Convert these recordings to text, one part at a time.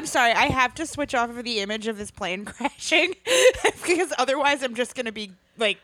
I'm sorry. I have to switch off of the image of this plane crashing because otherwise I'm just gonna be like.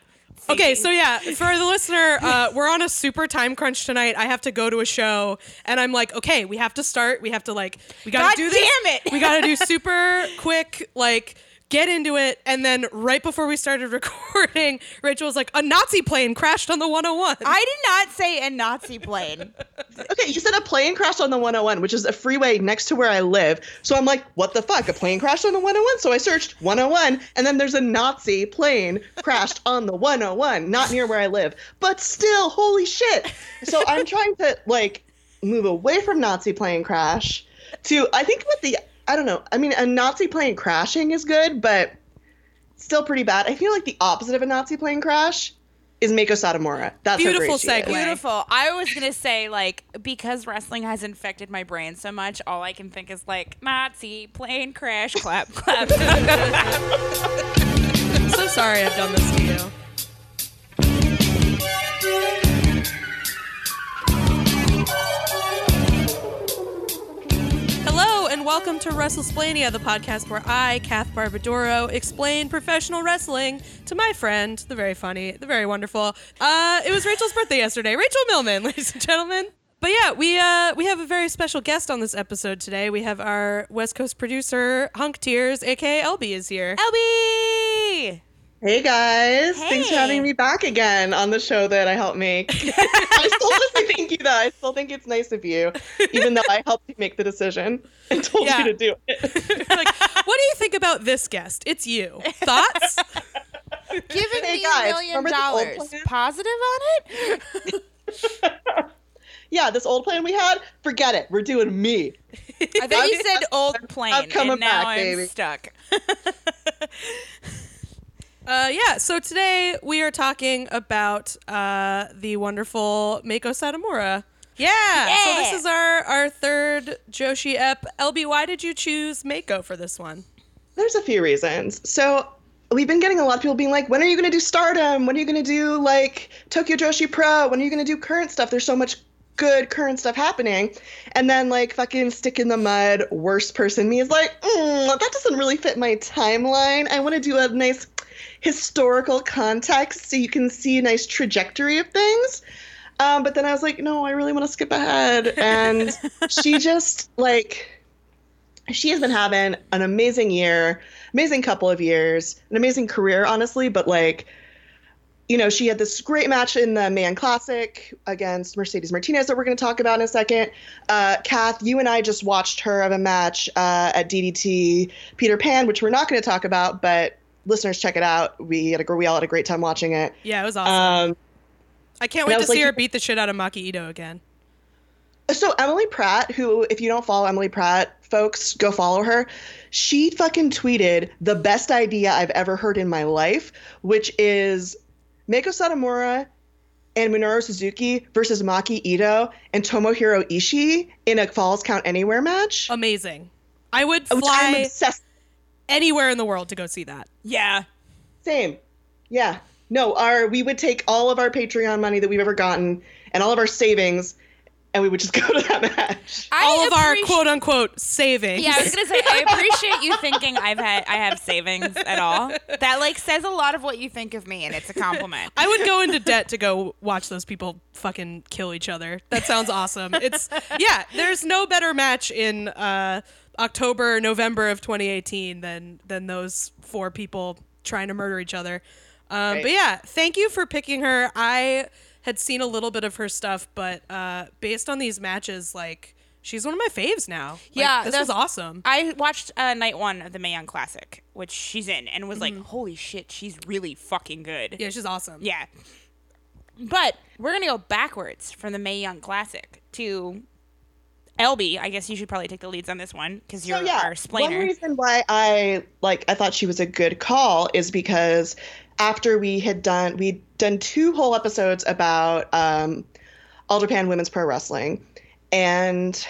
Okay, so yeah, for the listener, uh, we're on a super time crunch tonight. I have to go to a show, and I'm like, okay, we have to start. We have to like, we gotta God do this. damn it. We gotta do super quick, like, get into it. And then right before we started recording, Rachel was like, a Nazi plane crashed on the 101. I did not say a Nazi plane. Okay, you said a plane crashed on the 101, which is a freeway next to where I live. So I'm like, what the fuck? A plane crashed on the 101? So I searched 101, and then there's a Nazi plane crashed on the 101, not near where I live. But still, holy shit. So I'm trying to, like, move away from Nazi plane crash to, I think with the, I don't know, I mean, a Nazi plane crashing is good, but still pretty bad. I feel like the opposite of a Nazi plane crash is Mako Satomura. That's how Beautiful great she is. segue. Beautiful. I was gonna say like because wrestling has infected my brain so much, all I can think is like Nazi plane crash, clap, clap. I'm so sorry I've done this to you. Welcome to Wrestlesplaining, the podcast where I, Kath Barbadoro, explain professional wrestling to my friend, the very funny, the very wonderful. Uh, it was Rachel's birthday yesterday. Rachel Millman, ladies and gentlemen. But yeah, we uh, we have a very special guest on this episode today. We have our West Coast producer, Hunk Tears, aka LB, is here. LB. Hey guys, thanks for having me back again on the show that I helped make. I still want to say thank you though. I still think it's nice of you, even though I helped you make the decision and told Yeah. you to do it. like, what do you think about this guest? It's you. Thoughts? Giving Hey, me guys, a million remember the old dollars. Positive on it? yeah, this old plan we had, forget it. We're doing me. I thought you said old plane, coming and now back, I'm baby. stuck. Uh, yeah. So today we are talking about uh, the wonderful Mako Satomura. Yeah. So this is our our third Joshi ep. LB, why did you choose Mako for this one? There's a few reasons. So we've been getting a lot of people being like, when are you going to do Stardom? When are you going to do like Tokyo Joshi Pro? When are you going to do current stuff? There's so much good current stuff happening. And then like fucking stick in the mud, worst person me is like, mm, that doesn't really fit my timeline. I want to do a nice historical context so you can see a nice trajectory of things. Um, but then I was like, no, I really want to skip ahead. And she just like she has been having an amazing year, amazing couple of years, an amazing career, honestly. But like, you know, she had this great match in the Mae Young Classic against Mercedes Martinez that we're going to talk about in a second. Uh, Kath, you and I just watched her have a match uh, at DDT Peter Pan, which we're not going to talk about, but listeners, check it out. We had a we all had a great time watching it. Yeah, it was awesome. Um, I can't wait I to see like- her beat the shit out of Maki Ito again. So Emily Pratt, who if you don't follow Emily Pratt, folks, go follow her. She fucking tweeted the best idea I've ever heard in my life, which is Mako Satomura and Minoru Suzuki versus Maki Ito and Tomohiro Ishii in a Falls Count Anywhere match. Amazing. I would fly anywhere in the world to go see that. Yeah. Same. Yeah. No, our we would take all of our Patreon money that we've ever gotten and all of our savings and we would just go to that match. I All of our quote unquote savings. Yeah, I was gonna say I appreciate you thinking I've had I have savings at all. That like says a lot of what you think of me, and it's a compliment. I would go into debt to go watch those people fucking kill each other. That sounds awesome. It's yeah, there's no better match in uh, October, November of 2018 than than those four people trying to murder each other. Um, Right. But yeah, thank you for picking her. I had seen a little bit of her stuff, but uh, based on these matches, like she's one of my faves now. Like, Yeah, this was awesome. I watched uh, night one of the Mae Young Classic, which she's in, and was Mm-hmm. like, "Holy shit, she's really fucking good." Yeah, she's awesome. Yeah. But we're gonna go backwards from the Mae Young Classic to LB. I guess you should probably take the leads on this one because you're so yeah, our one reason why I like I thought she was a good call is because after we had done we'd done two whole episodes about um, All Japan Women's Pro Wrestling, and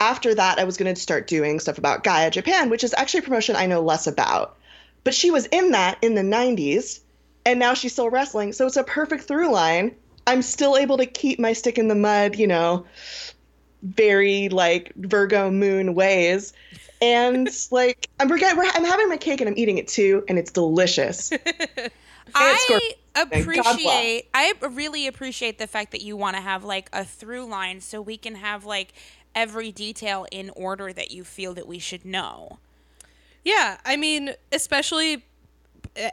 after that I was going to start doing stuff about Gaia Japan, which is actually a promotion I know less about. But she was in that in the 90s, and now she's still wrestling, so it's a perfect through line. I'm still able to keep my stick in the mud, you know, very like Virgo moon ways. And like I'm we're, we're, I'm having my cake and I'm eating it too, and it's delicious. I Scorpio. God bless. appreciate. I really appreciate the fact that you want to have like a through line, so we can have like every detail in order that you feel that we should know. Yeah, I mean, especially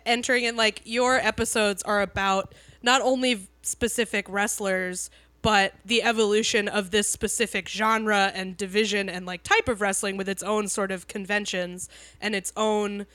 entering in like your episodes are about not only specific wrestlers but the evolution of this specific genre and division and like type of wrestling with its own sort of conventions and its own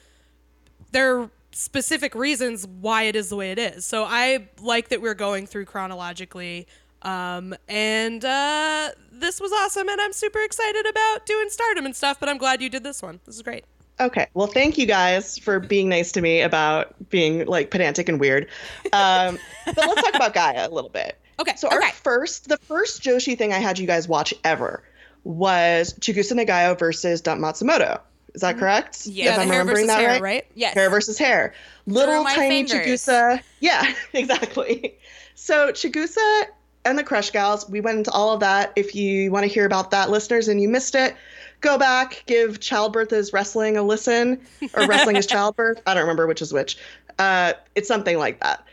there are specific reasons why it is the way it is. So I like that we're going through chronologically. Um, and uh, this was awesome, and I'm super excited about doing Stardom and stuff. But I'm glad you did this one. This is great. Okay. Well, thank you guys for being nice to me about being like pedantic and weird. Um, but let's talk about Gaia a little bit. Okay, So our okay. first, the first Joshi thing I had you guys watch ever was Chigusa Nagayo versus Dump Matsumoto. Is that correct? Yeah, If the I'm hair remembering versus that hair, right? right? Yes. Hair versus hair. Little tiny fingers. Chigusa. Yeah, exactly. So Chigusa and the Crush Gals, we went into all of that. If you want to hear about that, listeners, and you missed it, go back, give Childbirth is Wrestling a listen, or Wrestling is Childbirth. I don't remember which is which. Uh, it's something like that.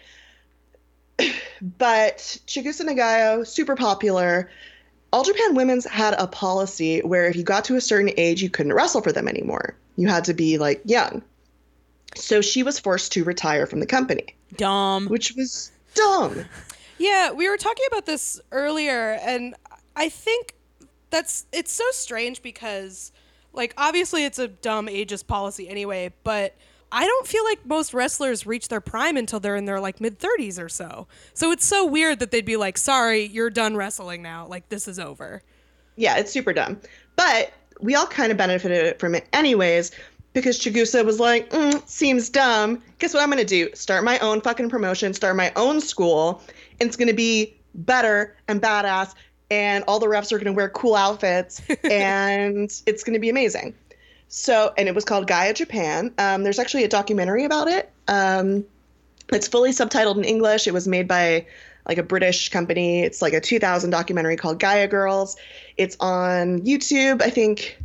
But Chigusa Nagayo, super popular. All Japan Women's had a policy where if you got to a certain age, you couldn't wrestle for them anymore. You had to be like young. So she was forced to retire from the company, Dumb. which was dumb. Yeah, we were talking about this earlier, and I think that's it's so strange because, like, obviously it's a dumb ageist policy anyway, but I don't feel like most wrestlers reach their prime until they're in their like mid 30s or so. So it's so weird that they'd be like, "Sorry, you're done wrestling now. Like, this is over." Yeah, it's super dumb. But we all kind of benefited from it anyways because Chigusa was like, mm, seems dumb. Guess what I'm going to do? Start my own fucking promotion, start my own school, and it's going to be better and badass. And all the refs are going to wear cool outfits, and it's going to be amazing. So, and it was called Gaia Japan. Um, there's actually a documentary about it. Um, it's fully subtitled in English. It was made by like a British company. It's like a 2000 documentary called Gaia Girls. It's on YouTube. I think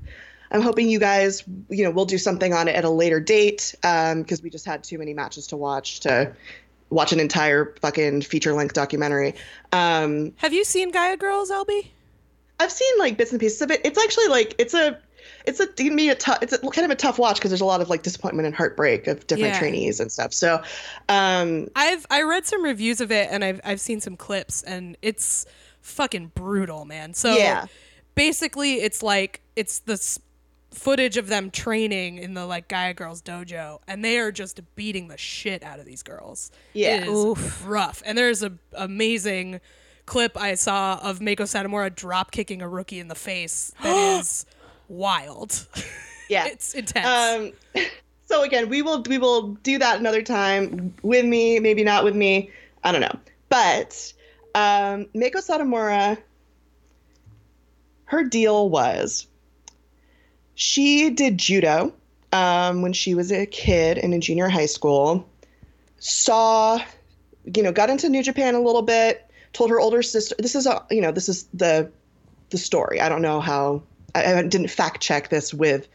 I'm hoping you guys, you know, we'll do something on it at a later date because we just had too many matches to watch to watch an entire fucking feature length documentary. Um, Have you seen Gaia Girls, LB? I've seen like bits and pieces of it. It's actually like it's a it's a it can be a tough it's a, kind of a tough watch because there's a lot of like disappointment and heartbreak of different Yeah. trainees and stuff. So um I've I read some reviews of it and I've I've seen some clips and it's fucking brutal, man. So Yeah. basically it's like it's this footage of them training in the like Gaia Girls dojo and they are just beating the shit out of these girls. Yeah. It is rough. And there's a amazing clip I saw of Mako Satomura drop kicking a rookie in the face that is wild. yeah. it's intense. Um, so again, we will we will do that another time with me, maybe not with me. I don't know. But um, Mako Satomura, her deal was she did judo um, when she was a kid and in junior high school. Saw, you know, got into New Japan a little bit. Told her older sister. This is a, you know, this is the the story. I don't know how. I, I didn't fact check this with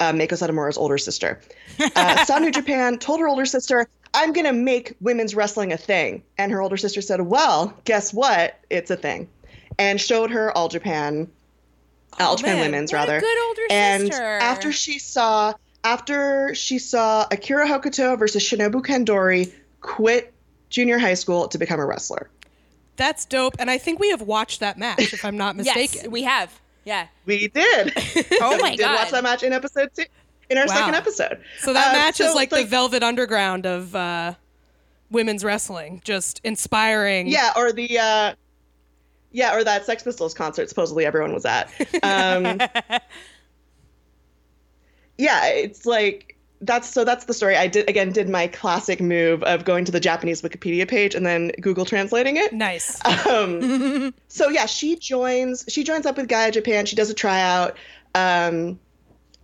uh, Mako Satomura's older sister. Uh, saw New Japan, told her older sister, I'm going to make women's wrestling a thing. And her older sister said, Well, guess what? It's a thing. And showed her All Japan, All Japan Oh, man. Women's, What a rather. good older and sister. after she saw, after she saw Akira Hokuto versus Shinobu Kandori quit junior high school to become a wrestler. That's dope. And I think we have watched that match, if I'm not mistaken. yes, we have. Yeah. We did. Oh we my did god. watch that match in episode two, in our Wow. second episode. So that Uh, match is so, like, the Velvet Underground of uh, women's wrestling, just inspiring. Yeah, or the uh yeah, or that Sex Pistols concert supposedly everyone was at. Um Yeah, it's like that's so that's the story. I did again did my classic move of going to the Japanese Wikipedia page and then Google translating it. Nice. Um, so yeah, she joins. She joins up with Gaia Japan. She does a tryout. Um,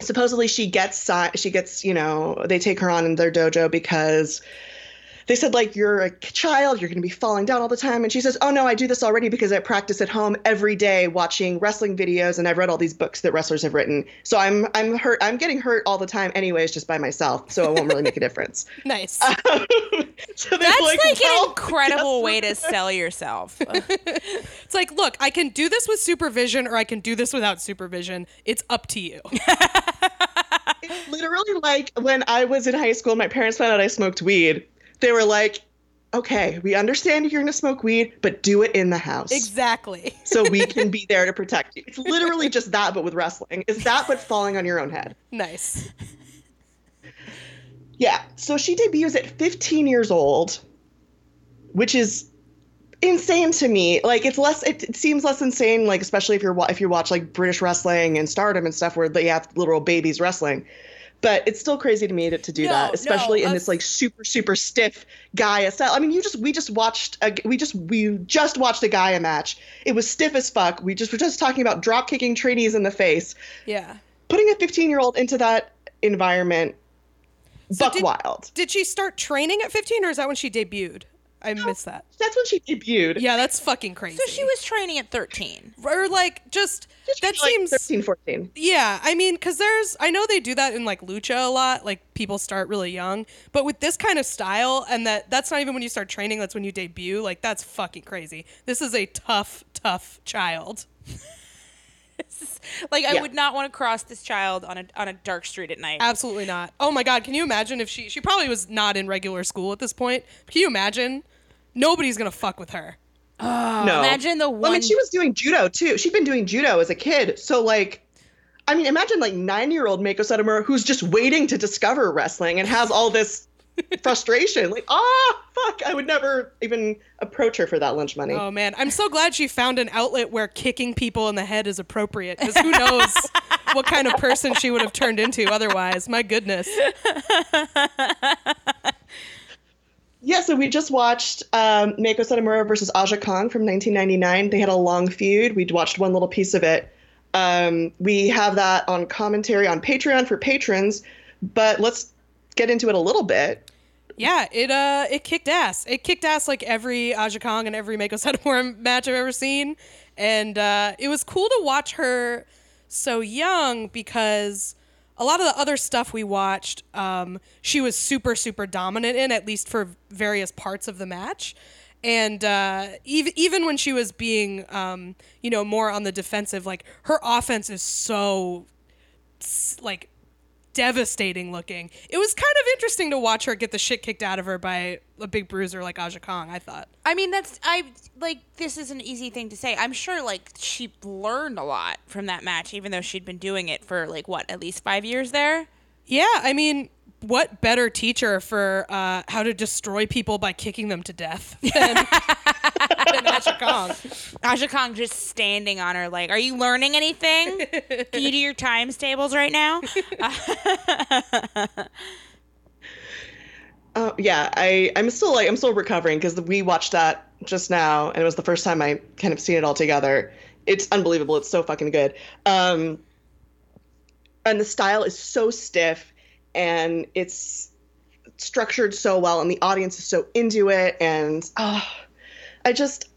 supposedly she gets she gets you know they take her on in their dojo because they said like you're a child, you're going to be falling down all the time, and she says, "Oh no, I do this already because I practice at home every day watching wrestling videos, and I've read all these books that wrestlers have written. So I'm I'm hurt. I'm getting hurt all the time, anyways, just by myself. So it won't really make a difference." Nice. Um, so That's like, an "Well, incredible way to sell yourself. It's like, look, I can do this with supervision or I can do this without supervision. It's up to you. literally like when I was in high school, my parents found out I smoked weed. They were like, "Okay, we understand you're going to smoke weed, but do it in the house." exactly. so we can be there to protect you. It's literally just that, but with wrestling. Is that but falling on your own head? Nice. Yeah. So she debuts at 15 years old, which is insane to me. Like it's less. It, it seems less insane. Like especially if you're if you watch like British wrestling and Stardom and stuff where they have literal babies wrestling. But it's still crazy to me to, to do No, that, especially no, in this like super super stiff Gaia style. I mean, you just we just watched a, we just we just watched a Gaia match. It was stiff as fuck. We just were just talking about drop kicking trainees in the face. Yeah. Putting a 15 year old into that environment, So buck did- wild. Did she start training at 15 or is that when she debuted? I missed that. That's when she debuted. Yeah, that's fucking crazy. so she was training at 13. or like just Just that like seems 13, 14. Yeah, I mean, because there's, I know they do that in like lucha a lot. Like people start really young, but with this kind of style, and that that's not even when you start training. That's when you debut. Like that's fucking crazy. This is a tough, tough child. Like I Yeah. would not want to cross this child on a on a dark street at night. Absolutely not. Oh my god, can you imagine if she? She probably was not in regular school at this point. Can you imagine? Nobody's gonna fuck with her. Oh, no. imagine the Well, I mean, she was doing judo too. She'd been doing judo as a kid. So, like, I mean, imagine like nine year old Mako Satomura who's just waiting to discover wrestling and has all this frustration. Like, ah, fuck, I would never even approach her for that lunch money. Oh man, I'm so glad she found an outlet where kicking people in the head is appropriate. Because who knows what kind of person she would have turned into otherwise. My goodness. Yeah, so we just watched um, Mako Satomura versus Aja Kong from 1999. They had a long feud. We watched one little piece of it. Um, we have that on commentary on Patreon for patrons, but let's get into it a little bit. Yeah, it uh it kicked ass. It kicked ass like every Aja Kong and every Mako Satomura match I've ever seen. And uh, it was cool to watch her so young because a lot of the other stuff we watched, um, she was super, super dominant in, at least for various parts of the match. And uh, even even when she was being, um, you know, more on the defensive, like her offense is so like devastating looking. It was kind of interesting to watch her get the shit kicked out of her by a big bruiser like Aja Kong. I thought. I mean, that's I like this is an easy thing to say. I'm sure like she learned a lot from that match, even though she'd been doing it for like what at least five years there. Yeah, I mean, what better teacher for uh, how to destroy people by kicking them to death than, than Aja Kong? Aja Kong just standing on her like, "Are you learning anything? Can you do your times tables right now?" Uh, yeah, I I'm still like I'm still recovering because we watched that just now, and it was the first time I kind of seen it all together. It's unbelievable. It's so fucking good. Um, and the style is so stiff, and it's structured so well, and the audience is so into it, and oh, I just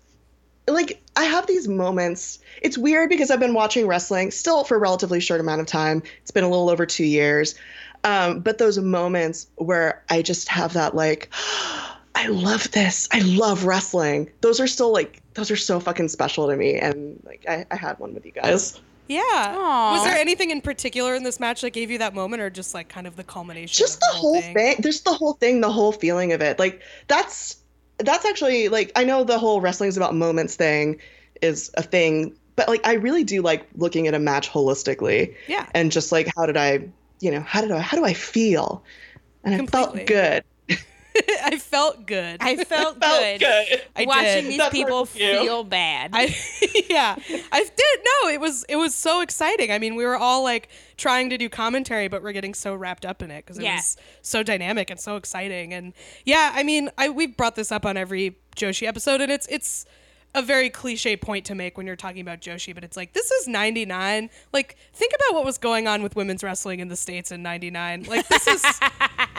like I have these moments. It's weird because I've been watching wrestling still for a relatively short amount of time. It's been a little over two years. Um, but those moments where I just have that like, I love this. I love wrestling. Those are still like those are so fucking special to me. And like I, I had one with you guys. Yeah. Aw. Was there anything in particular in this match that gave you that moment, or just like kind of the culmination? Just of the whole thing. Just the whole thing, the whole feeling of it. Like that's that's actually like I know the whole wrestling is about moments thing is a thing, but like I really do like looking at a match holistically. Yeah. And just like how did I, you know, how did I how do I feel? And I felt good. I felt good. I felt, Felt good, good. I watching did. these That's people hard to feel bad. I yeah, I did. No, it was it was so exciting. I mean, we were all like trying to do commentary, but we're getting so wrapped up in it because it Yeah. was so dynamic and so exciting. And yeah, I mean, I we've brought this up on every Joshi episode, and it's it's a very cliche point to make when you're talking about Joshi, but it's like this is 99. Like think about what was going on with women's wrestling in the states in 99. Like this is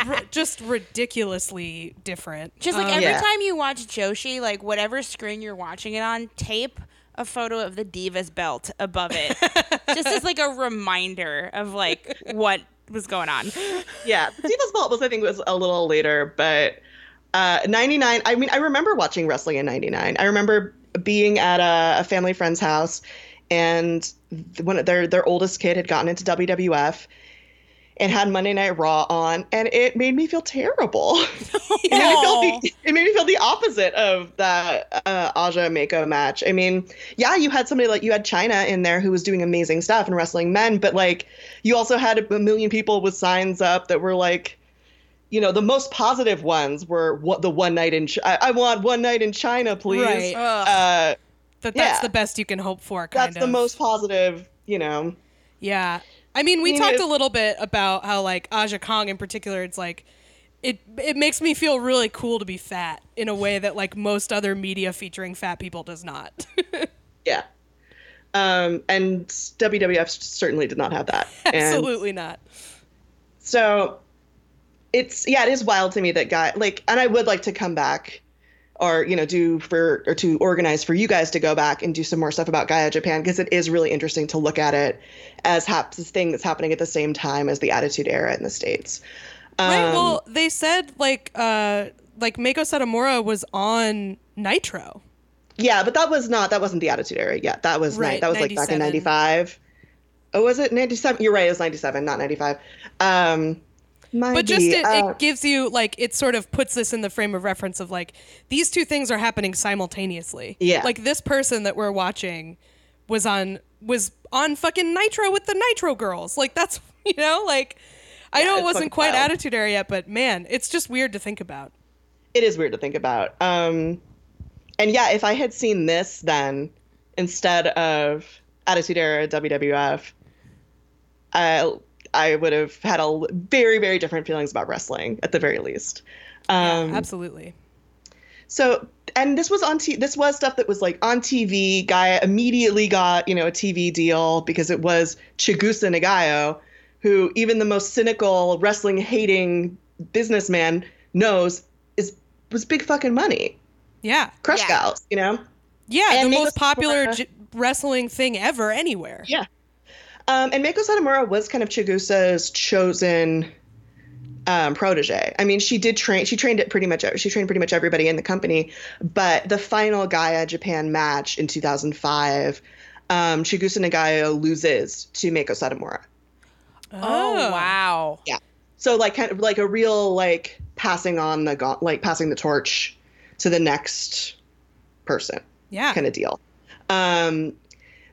r- just ridiculously different. Just like Um, every Yeah. time you watch Joshi, like whatever screen you're watching it on, tape a photo of the Divas belt above it. just as like a reminder of like what was going on. Yeah, Divas Vault was I think was a little later, but uh, 99. I mean, I remember watching wrestling in 99. I remember being at a, a family friend's house, and one of their their oldest kid had gotten into WWF. And had Monday Night Raw on, and it made me feel terrible. it, made me feel the, it made me feel the opposite of that uh, Aja Mako match. I mean, yeah, you had somebody like you had Chyna in there who was doing amazing stuff and wrestling men, but like you also had a million people with signs up that were like, you know, the most positive ones were what the one night in. Ch- I, I want one night in Chyna, please. Right. Ugh. Uh, that that's yeah. the best you can hope for. Kind that's of. the most positive. You know. Yeah. I mean, we I mean, talked a little bit about how like Aja Kong in particular, it's like it it makes me feel really cool to be fat in a way that like most other media featuring fat people does not. Yeah. Um, and WWF certainly did not have that. And Absolutely not. so it's yeah, it is wild to me that guy like, and I would like to come back, or you know, do for or to organize for you guys to go back and do some more stuff about Gaia Japan because it is really interesting to look at it as hap- this thing that's happening at the same time as the Attitude Era in the states. Right. Um, Well, they said like uh like Mako Satomura was on Nitro. Yeah, but that was not that wasn't the Attitude Era yet. That was Right, that was like back in '95. Oh, was it '97? You're right. It was '97, not '95. Um, But just it, uh, it gives you like it sort of puts this in the frame of reference of like these two things are happening simultaneously. Yeah. Like this person that we're watching was on was on fucking Nitro with the Nitro girls. Like that's you know like I know it wasn't quite wild. Attitude Era yet, but man, it's just weird to think about. it is weird to think about. Um, and yeah, if I had seen this then instead of Attitude Era WWF, I I would have had a very very different feelings about wrestling at the very least. Um, Absolutely. So, and this was on t- this was stuff that was like on TV. Gaia immediately got you know a TV deal because it was Chigusa Nagayo, who even the most cynical wrestling hating businessman knows is was big fucking money. Yeah. Crush Yeah. gals, you know. Yeah, And the most popular Satomura- j- wrestling thing ever anywhere. Yeah. Um, and Mako Satomura was kind of Chigusa's chosen um, protege. I mean, she did train. She trained it pretty much. She trained pretty much everybody in the company. But the final Gaia Japan match in 2005, um, Chigusa Nagayo loses to Mako Satomura. Oh, wow. Yeah. So like kind of like a real like passing on the gaunt, like passing the torch to the next person. Yeah. kind of deal. Um,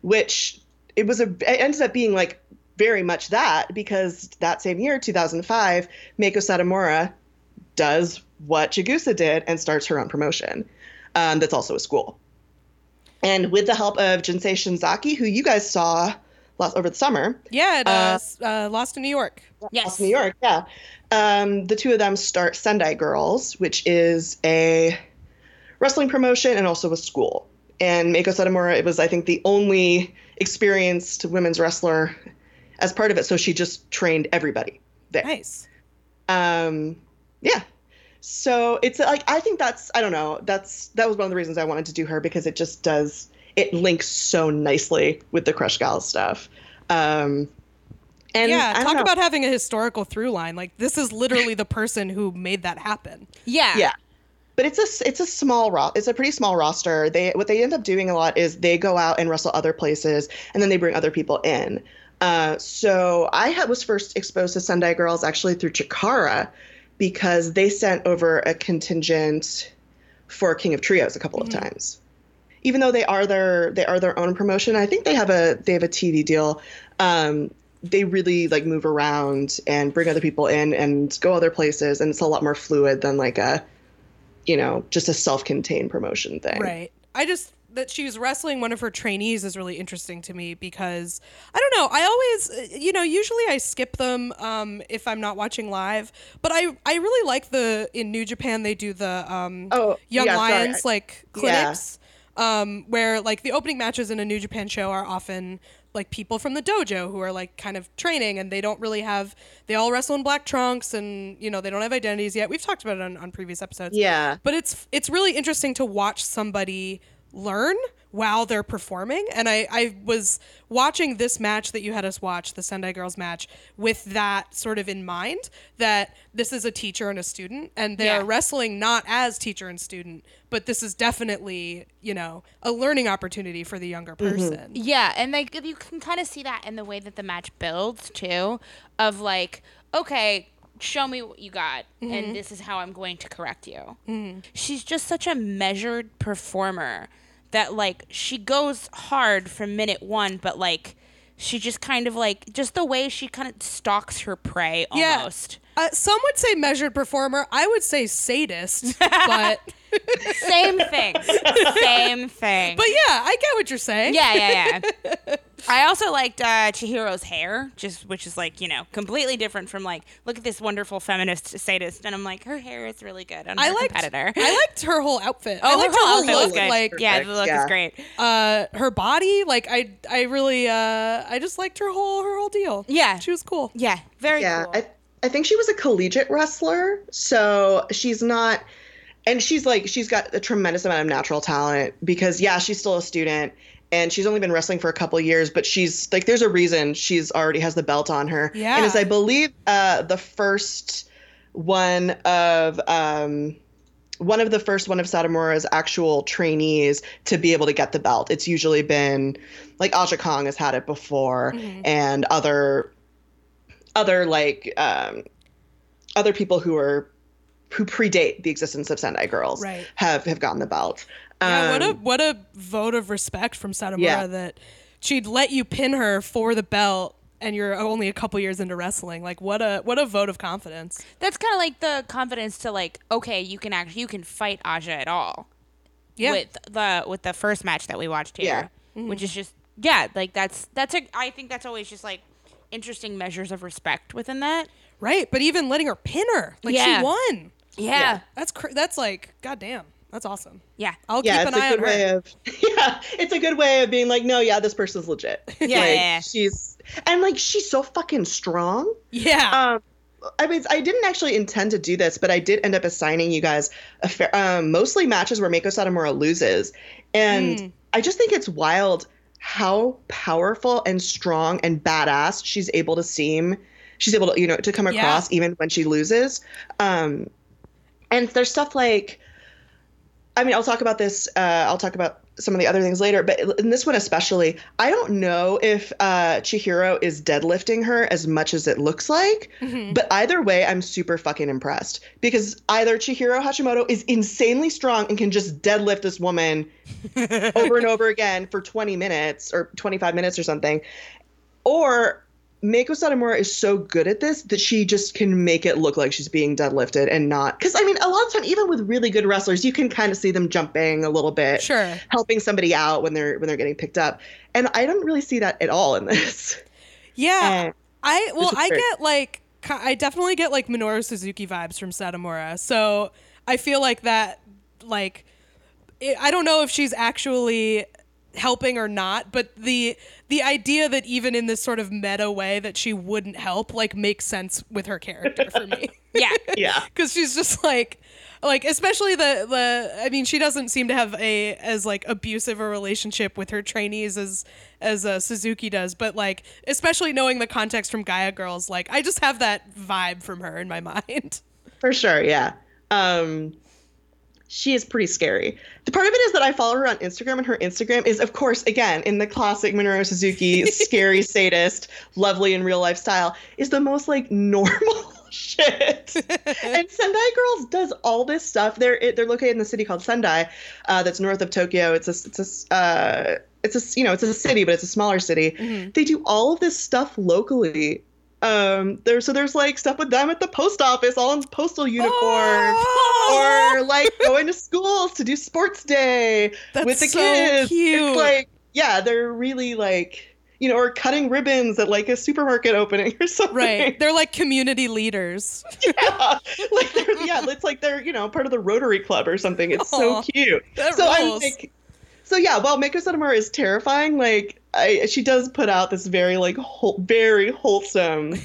which it was a it ended up being like very much that because that same year, 2005, Mako Satomura does what Chigusa did and starts her own promotion. Um, that's also a school. And with the help of Jinsei Shinzaki, who you guys saw last over the summer, Yeah, it, uh, Uh, uh, Lost in New York. Yes. Lost in New York, yeah. Um, the two of them start Sendai Girls, which is a wrestling promotion and also a school. And Mako Satomura, it was, I think, the only experienced women's wrestler as part of it. So she just trained everybody there. Nice. Um, yeah. So it's like I think that's I don't know that's that was one of the reasons I wanted to do her because it just does it links so nicely with the Crush Gal stuff. Um, and yeah, I don't talk know. about having a historical through line. Like this is literally the person who made that happen. Yeah. Yeah. But it's a it's a small ro- it's a pretty small roster. They what they end up doing a lot is they go out and wrestle other places and then they bring other people in. Uh, so I had, was first exposed to Sendai Girls actually through Chikara because they sent over a contingent for King of Trios a couple of times. Even though they are their they are their own promotion, I think they have a they have a TV deal. Um, they really like move around and bring other people in and go other places, and it's a lot more fluid than like a you know, just a self-contained promotion thing. Right. I just that she was wrestling one of her trainees is really interesting to me because I don't know. I always, uh, you know, usually I skip them um, if I'm not watching live, but I I really like the in New Japan they do the um, Oh, Young yeah, sorry. Lions like Yeah. clinics. um, where like the opening matches in a New Japan show are often like people from the dojo who are like kind of training and they don't really have they all wrestle in black trunks and you know they don't have identities yet we've talked about it on, on previous episodes Yeah. but it's it's really interesting to watch somebody learn while they're performing. And I, I was watching this match that you had us watch the sendai girls match with that sort of in mind that this is a teacher and a student and they're Yeah. wrestling not as teacher and student but this is definitely you know a learning opportunity for the younger mm-hmm. person. Yeah, and like you can kind of see that in the way that the match builds too, of like, okay, show me what you got, and mm-hmm. this is how I'm going to correct you. Mm-hmm. She's just such a measured performer that like she goes hard from minute one, but like she just kind of like just the way she kind of stalks her prey almost. Uh, some would say measured performer. I would say sadist, but Same thing. Same thing. but yeah, I get what you're saying. Yeah, yeah, yeah. I also liked uh, Chihiro's hair, just which is like you know completely different from like look at this wonderful feminist sadist, and I'm like her hair is really good on I her liked competitor. I liked her whole outfit. oh, I liked her whole her outfit whole was look. good. Like yeah, the look Yeah. is great. uh, her body. Like I, I really, uh, I just liked her whole, her whole deal. Yeah. she was cool. Yeah, very yeah, cool. I, I think she was a collegiate wrestler, so she's not, and she's like she's got a tremendous amount of natural talent because yeah, she's still a student and she's only been wrestling for a couple years, but she's like there's a reason she's already has the belt on her. Yeah. and it's I believe uh, the first one of um, one of the first one of Satomura's actual trainees to be able to get the belt. It's usually been like Aja Kong has had it before, and other other like um, other people who are who predate the existence of Sendai girls Right. have have gotten the belt. Yeah, what a Um, what a vote of respect from Satomura Yeah. that she'd let you pin her for the belt, and you're only a couple years into wrestling. Like what a what a vote of confidence. That's kind of like the confidence to like okay, you can actually you can fight Aja at all. Yeah. With the with the first match that we watched here, Yeah. which is just yeah, like that's that's a I think that's always just like interesting measures of respect within that. Right, but even letting her pin her, like Yeah. she won. Yeah. That's cr- that's like goddamn. That's awesome. Yeah. I'll yeah, keep it's an a eye on good her. way of yeah, it's a good way of being like, no, yeah, this person's legit. Yeah, like, yeah, yeah. she's and like she's so fucking strong. yeah. Um, I mean, I didn't actually intend to do this, but I did end up assigning you guys a fair, um, mostly matches where Mako Satomura loses, and Hmm. I just think it's wild how powerful and strong and badass she's able to seem. She's able to, you know, to come Yeah. across even when she loses. Um, and there's stuff like, I mean, I'll talk about this. Uh, I'll talk about some of the other things later, but in this one especially, I don't know if uh, Chihiro is deadlifting her as much as it looks like. Mm-hmm. But either way, I'm super fucking impressed because either Chihiro Hashimoto is insanely strong and can just deadlift this woman over and over again for 20 minutes or 25 minutes or something, or Mako Satomura is so good at this that she just can make it look like she's being deadlifted and not. Because I mean, a lot of time, even with really good wrestlers, you can kind of see them jumping a little bit, Sure. helping somebody out when they're when they're getting picked up, and I don't really see that at all in this. Yeah. And- I well, I great. get like I definitely get like Minoru Suzuki vibes from Satomura. So I feel like that like it, I don't know if she's actually helping or not, but the the idea that even in this sort of meta way that she wouldn't help like makes sense with her character for me. Yeah. yeah. because she's just like like especially the the i mean she doesn't seem to have a as like abusive a relationship with her trainees as as uh, suzuki does but like especially knowing the context from gaia girls like i just have that vibe from her in my mind For sure, yeah. Um, she is pretty scary. The part of it is that I follow her on Instagram, and her Instagram is, of course, again in the classic Minoru Suzuki scary sadist, lovely in real life style, is the most like normal shit. and Sendai Girls does all this stuff. They're it- they're located in the city called Sendai, uh, that's north of Tokyo. It's a it's a uh, it's a you know it's a city, but it's a smaller city. They do all of this stuff locally. Um, there so there's like stuff with them at the post office, all in postal uniform, or like going to schools to do sports day That's with the so kids. cute. It's like yeah, they're really like you know, or cutting ribbons at like a supermarket opening or something. right they're like community leaders yeah, like they're, yeah, it's like they're you know part of the Rotary Club or something. It's so cute. so I'm rules. like, So yeah, while Mako Satomura is terrifying, like I, she does put out this very like whole, very wholesome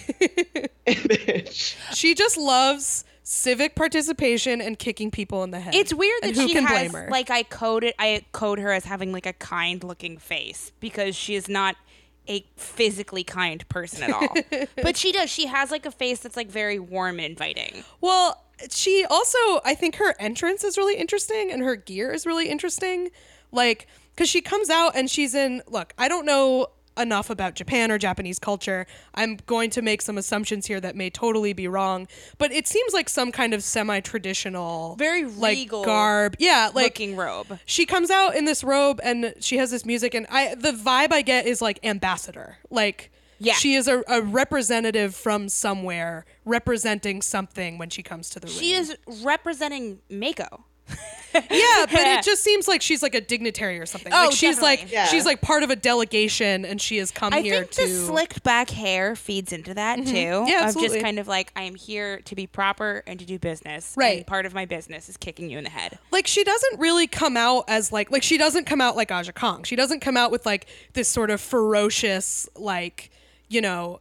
image. She just loves civic participation and kicking people in the head. It's weird that And she can has blame her? like I coded I code her as having like a kind looking face because she is not a physically kind person at all. but she does. She has like a face that's like very warm and inviting. Well, she also, I think her entrance is really interesting and her gear is really interesting. Like, because she comes out and she's in, look, I don't know enough about Japan or Japanese culture. I'm going to make some assumptions here that may totally be wrong, but it seems like some kind of semi traditional, Very like regal garb. Yeah, like looking robe. she comes out in this robe and she has this music and I the vibe I get is like ambassador. Like Yeah. she is a, a representative from somewhere representing something when she comes to the room. She ring. is representing Mako. yeah, but it just seems like she's like a dignitary or something. Oh, like she's like. Yeah. she's like part of a delegation and she has come I here think to the slicked back hair feeds into that mm-hmm. too. Yeah, absolutely. Of absolutely. just kind of like I am here to be proper and to do business. Right. And part of my business is kicking you in the head. like she doesn't really come out as like like she doesn't come out like Aja Kong. She doesn't come out with like this sort of ferocious like, you know,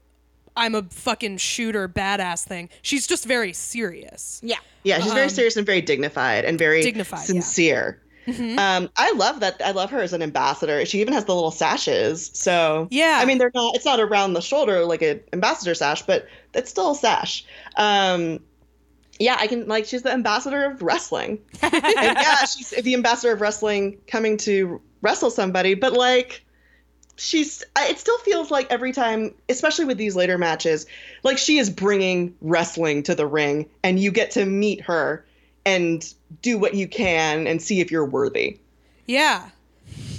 I'm a fucking shooter badass thing. She's just very serious. Yeah. Yeah, she's very serious and very dignified and very Um, Dignified, yeah. Mm-hmm. sincere. Um, I love that. I love her as an ambassador. She even has the little sashes. So Yeah. I mean, they're not. It's not around the shoulder like an ambassador sash, but it's still a sash. Um, yeah, I can like. She's the ambassador of wrestling, and yeah, she's the ambassador of wrestling coming to wrestle somebody. But like, she's. It still feels like every time, especially with these later matches, like she is bringing wrestling to the ring, and you get to meet her and do what you can and see if you're worthy. Yeah.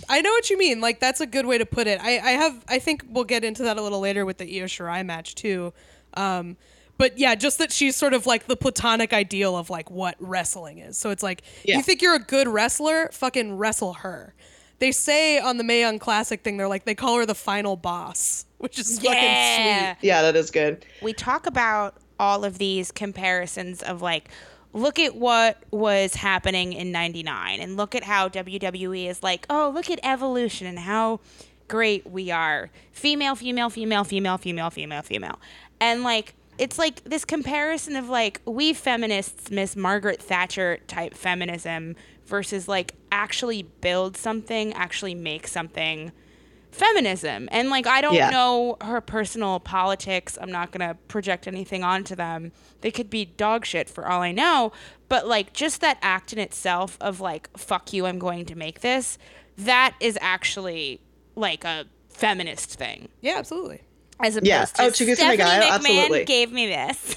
I know what you mean. Like that's a good way to put it. I, I have I think we'll get into that a little later with the Io Shirai match too. Um but yeah, just that she's sort of like the platonic ideal of like what wrestling is. So it's like Yeah. you think you're a good wrestler, fucking wrestle her. They say on the Mae Young Classic thing, they're like they call her the final boss, which is fucking sweet. Yeah, that is good. we talk about all of these comparisons of like look at what was happening in 99 and look at how WWE is like oh look at evolution and how great we are female female female female female female female and like it's like this comparison of like we feminists miss Margaret Thatcher type feminism versus like actually build something actually make something feminism. And like I don't Yeah. know her personal politics. I'm not going to project anything onto them. They could be dog shit for all I know, but like just that act in itself of like fuck you, I'm going to make this, that is actually like a feminist thing. Yeah, absolutely. As opposed Yeah. to Oh, Chigusa Stephanie Nagayo, McMahon absolutely. gave me this.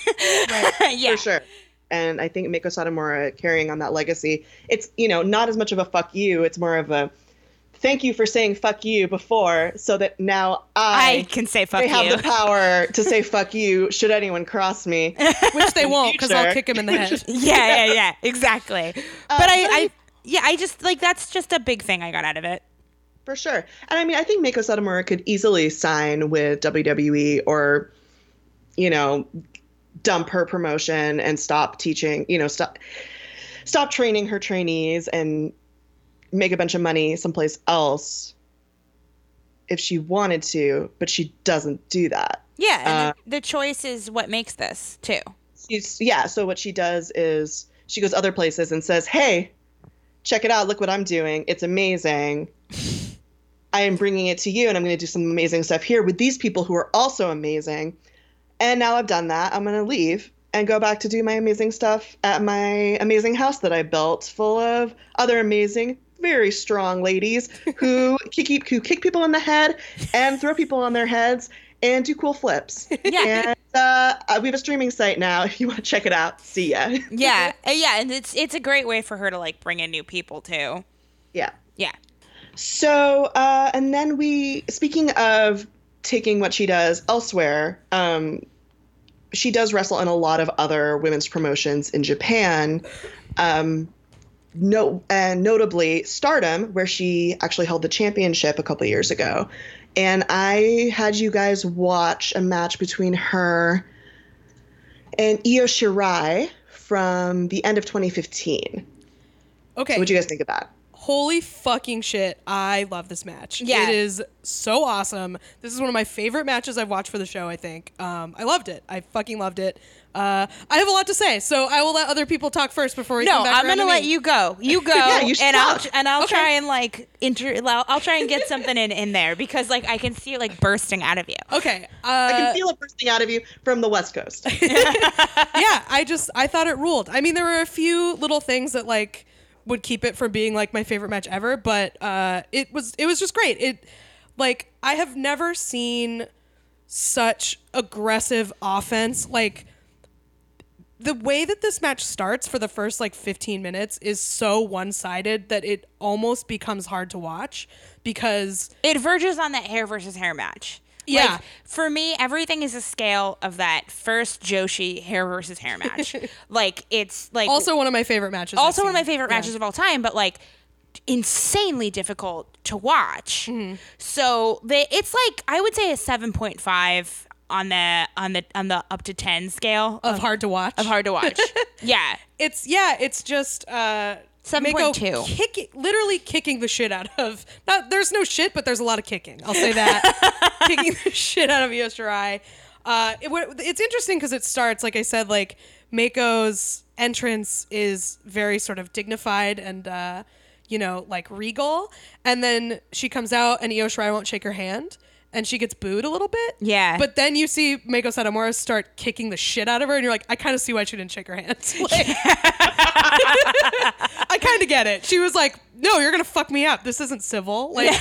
yeah. for sure. And I think Mako Satomura carrying on that legacy. It's you know not as much of a fuck you. It's more of a thank you for saying fuck you before, so that now I I, can say fuck you. they have the power to say fuck you should anyone cross me. Which they won't because I'll kick him in the head. yeah, yeah, yeah, exactly. Uh, but I, but I, I- yeah, I just like that's just a big thing I got out of it. For sure. And I mean, I think Mako Satomura could easily sign with WWE or, you know, dump her promotion and stop teaching, you know, stop stop training her trainees and make a bunch of money someplace else if she wanted to, but she doesn't do that. Yeah, and Uh, the, the choice is what makes this too. She's yeah, so what she does is she goes other places and says, "Hey, check it out. Look what I'm doing. It's amazing. I am bringing it to you and I'm going to do some amazing stuff here with these people who are also amazing. And now I've done that. I'm going to leave and go back to do my amazing stuff at my amazing house that I built full of other amazing very strong ladies who kick, who kick people in the head and throw people on their heads and do cool flips. Yeah. And uh, uh, we have a streaming site now. If you want to check it out, see ya. Yeah, uh, yeah, and it's it's a great way for her to like bring in new people too. yeah. Yeah, So, uh, and then we, speaking of taking what she does elsewhere, um, she does wrestle in a lot of other women's promotions in Japan. Um, no, and notably Stardom, where she actually held the championship a couple years ago. And I had you guys watch a match between her and Io Shirai from the end of 2015. Okay. What do you guys think of that? Holy fucking shit, I love this match. Yeah. It is so awesome. This is one of my favorite matches I've watched for the show, I think. Um, I loved it. I fucking loved it. Uh, I have a lot to say, so I will let other people talk first before we No, come back I'm gonna to let me. you go. You go, Yeah, you should and I'll and I'll Okay. try and like inter. I'll, I'll try and get something in in there because like I can see it like bursting out of you. Okay. I Uh, can feel it bursting out of you from the West Coast. yeah, I just I thought it ruled. I mean, there were a few little things that like would keep it from being like my favorite match ever, but uh, it was it was just great. It like I have never seen such aggressive offense. Like the way that this match starts for the first like 15 minutes is so one-sided that it almost becomes hard to watch because It verges on that hair versus hair match. Yeah. Like, for me, everything is a scale of that first Joshi hair versus hair match. like it's like also one of my favorite matches. also one of my favorite Yeah. matches of all time, but like insanely difficult to watch. Mm-hmm. So they, it's like I would say a seven point five on the on the on the up to ten scale of hard to watch. of hard to watch. yeah, it's yeah, it's just uh 7.2. Mako kicking literally kicking the shit out of not there's no shit, but there's a lot of kicking. I'll say that. kicking the shit out of Io Shirai. Uh it, it's interesting because it starts, like I said, like Mako's entrance is very sort of dignified and uh, you know, like regal. And then she comes out and Io Shirai won't shake her hand. And she gets booed a little bit. Yeah. But then you see Mako Satomura start kicking the shit out of her, and you're like, I kind of see why she didn't shake her hand. Like, I kind of get it. She was like, "No, you're gonna fuck me up. This isn't civil." Like,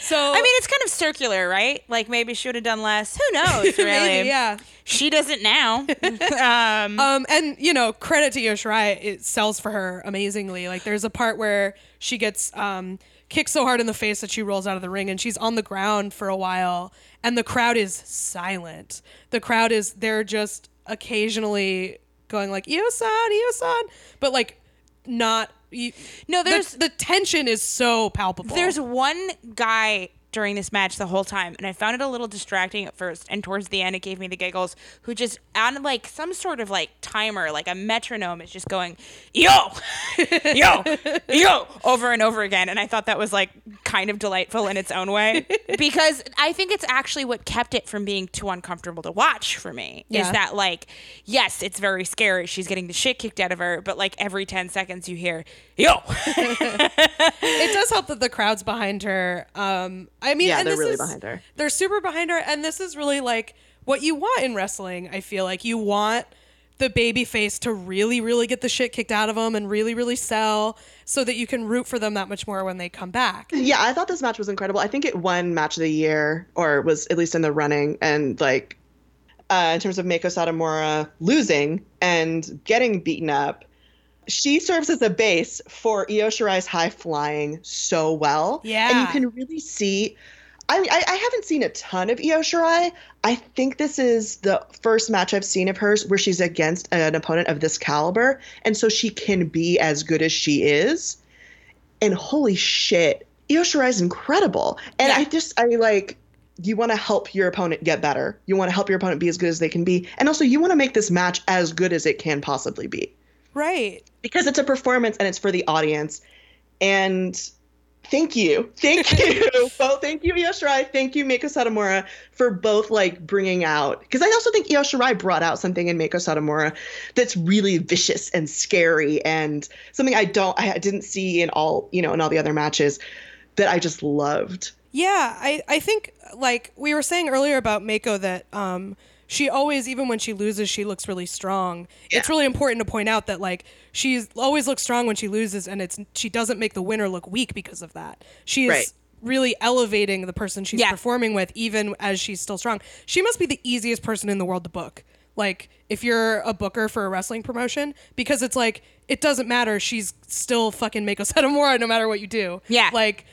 so I mean it's kind of circular, right? Like maybe she would have done less. Who knows? Really? maybe, yeah. She doesn't now. um, Um, and you know, credit to Shirai, it sells for her amazingly. Like, there's a part where she gets um kicked so hard in the face that she rolls out of the ring, and she's on the ground for a while, and the crowd is silent. The crowd is they're just occasionally going like Io-san, Io-san, but like not. You, No, the- there's- the, tension is so palpable. There's one guy during this match the whole time, and I found it a little distracting at first, and towards the end it gave me the giggles. Who just on like some sort of like timer, like a metronome, is just going yo, yo, yo over and over again, and I thought that was like kind of delightful in its own way because I think it's actually what kept it from being too uncomfortable to watch for me. Yeah. Is that like yes, it's very scary. She's getting the shit kicked out of her, but like every ten seconds you hear yo. it does help that the crowd's behind her. Um, I mean, Yeah, and they're this really is- behind her. They're super behind her, and this is really like what you want in wrestling. I feel like you want the baby face to really, really get the shit kicked out of them and really, really sell, so that you can root for them that much more when they come back. Yeah, I thought this match was incredible. I think it won match of the year, or was at least in the running. And like, uh, in terms of Mako Satomura losing and getting beaten up, she serves as a base for Io Shirai's high flying so well. Yeah. And you can really see. I, I I haven't seen a ton of Io Shirai. I think this is the first match I've seen of hers where she's against an opponent of this caliber, and so she can be as good as she is and holy shit, Io Shirai is incredible. And Yeah. I just I like you want to help your opponent get better. You want to help your opponent be as good as they can be, and also you want to make this match as good as it can possibly be Right. because it's a performance and it's for the audience. And thank you, thank you, both. Thank you, Io Shirai. Thank you, Mako Satomura, for both like bringing out. Because I also think Io Shirai brought out something in Mako Satomura that's really vicious and scary, and something I don't, I didn't see in all, you know, in all the other matches that I just loved. Yeah, I, I think like we were saying earlier about Mako that um she always even when she loses she looks really strong. It's really important to point out that like she's always looks strong when she loses and it's she doesn't make the winner look weak because of that. she's Right. really elevating the person she's Yeah. performing with even as she's still strong. She must be the easiest person in the world to book. Like if you're a booker for a wrestling promotion because it's like it doesn't matter she's still fucking make Mako Satomura no matter what you do. Yeah. Like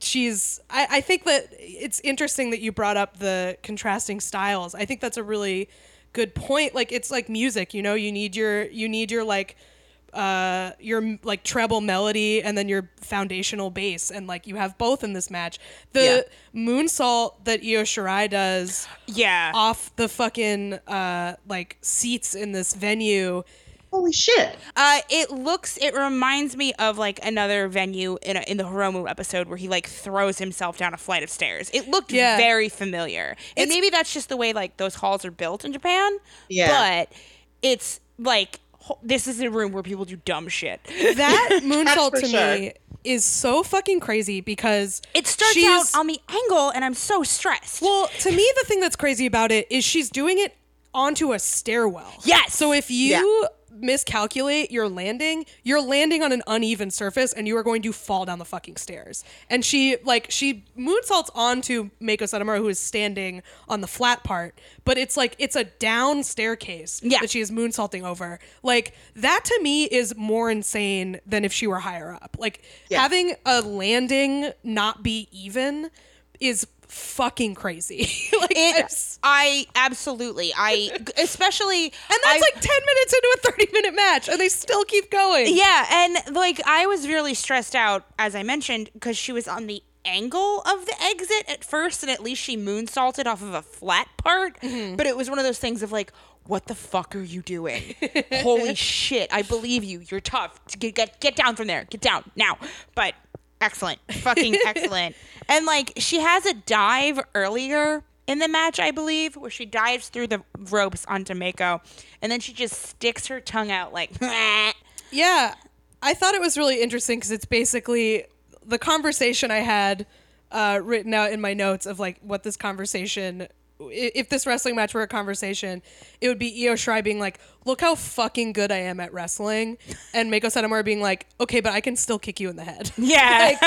she's I, I think that it's interesting that you brought up the contrasting styles. I think that's a really good point. Like it's like music you know you need your you need your like uh your like treble melody and then your foundational bass and like you have both in this match. The moonsault that io shirai does yeah. off the fucking uh like seats in this venue holy shit. Uh, it looks. It reminds me of like another venue in a, in the Hiromu episode where he like throws himself down a flight of stairs. It looked Yeah. very familiar, and It's- maybe that's just the way like those halls are built in Japan. Yeah. but it's like ho- this is a room where people do dumb shit. That moonsault to sure. me is so fucking crazy because It starts out on the angle, and I'm so stressed. Well, to me, the thing that's crazy about it is she's doing it onto a stairwell. Yes. So if you miscalculate your landing, you're landing on an uneven surface and you are going to fall down the fucking stairs. And she like she moonsaults onto Mako Satomura who is standing on the flat part, but it's like it's a down staircase Yeah. that she is moonsaulting over. Like that to me is more insane than if she were higher up. Like Yeah. having a landing not be even is fucking crazy. like it, I absolutely, I especially, and that's I- like 10 minutes into a 30 minute match and they still keep going. Yeah, and like I was really stressed out, as I mentioned, because she was on the angle of the exit at first, and at least she moonsaulted off of a flat part. Mm-hmm. But it was one of those things of like, what the fuck are you doing? Holy shit! I believe you. You're tough. Get get get down from there. Get down now. But excellent, fucking excellent. And like she has a dive earlier in the match, I believe, where she dives through the ropes onto Mako, and then she just sticks her tongue out like. Yeah. I thought it was really interesting because it's basically the conversation I had uh, written out in my notes of like what this conversation. If this wrestling match were a conversation, it would be Io Shirai being like, "Look how fucking good I am at wrestling," and Mako Satomura being like, "Okay, but I can still kick you in the head." Yeah.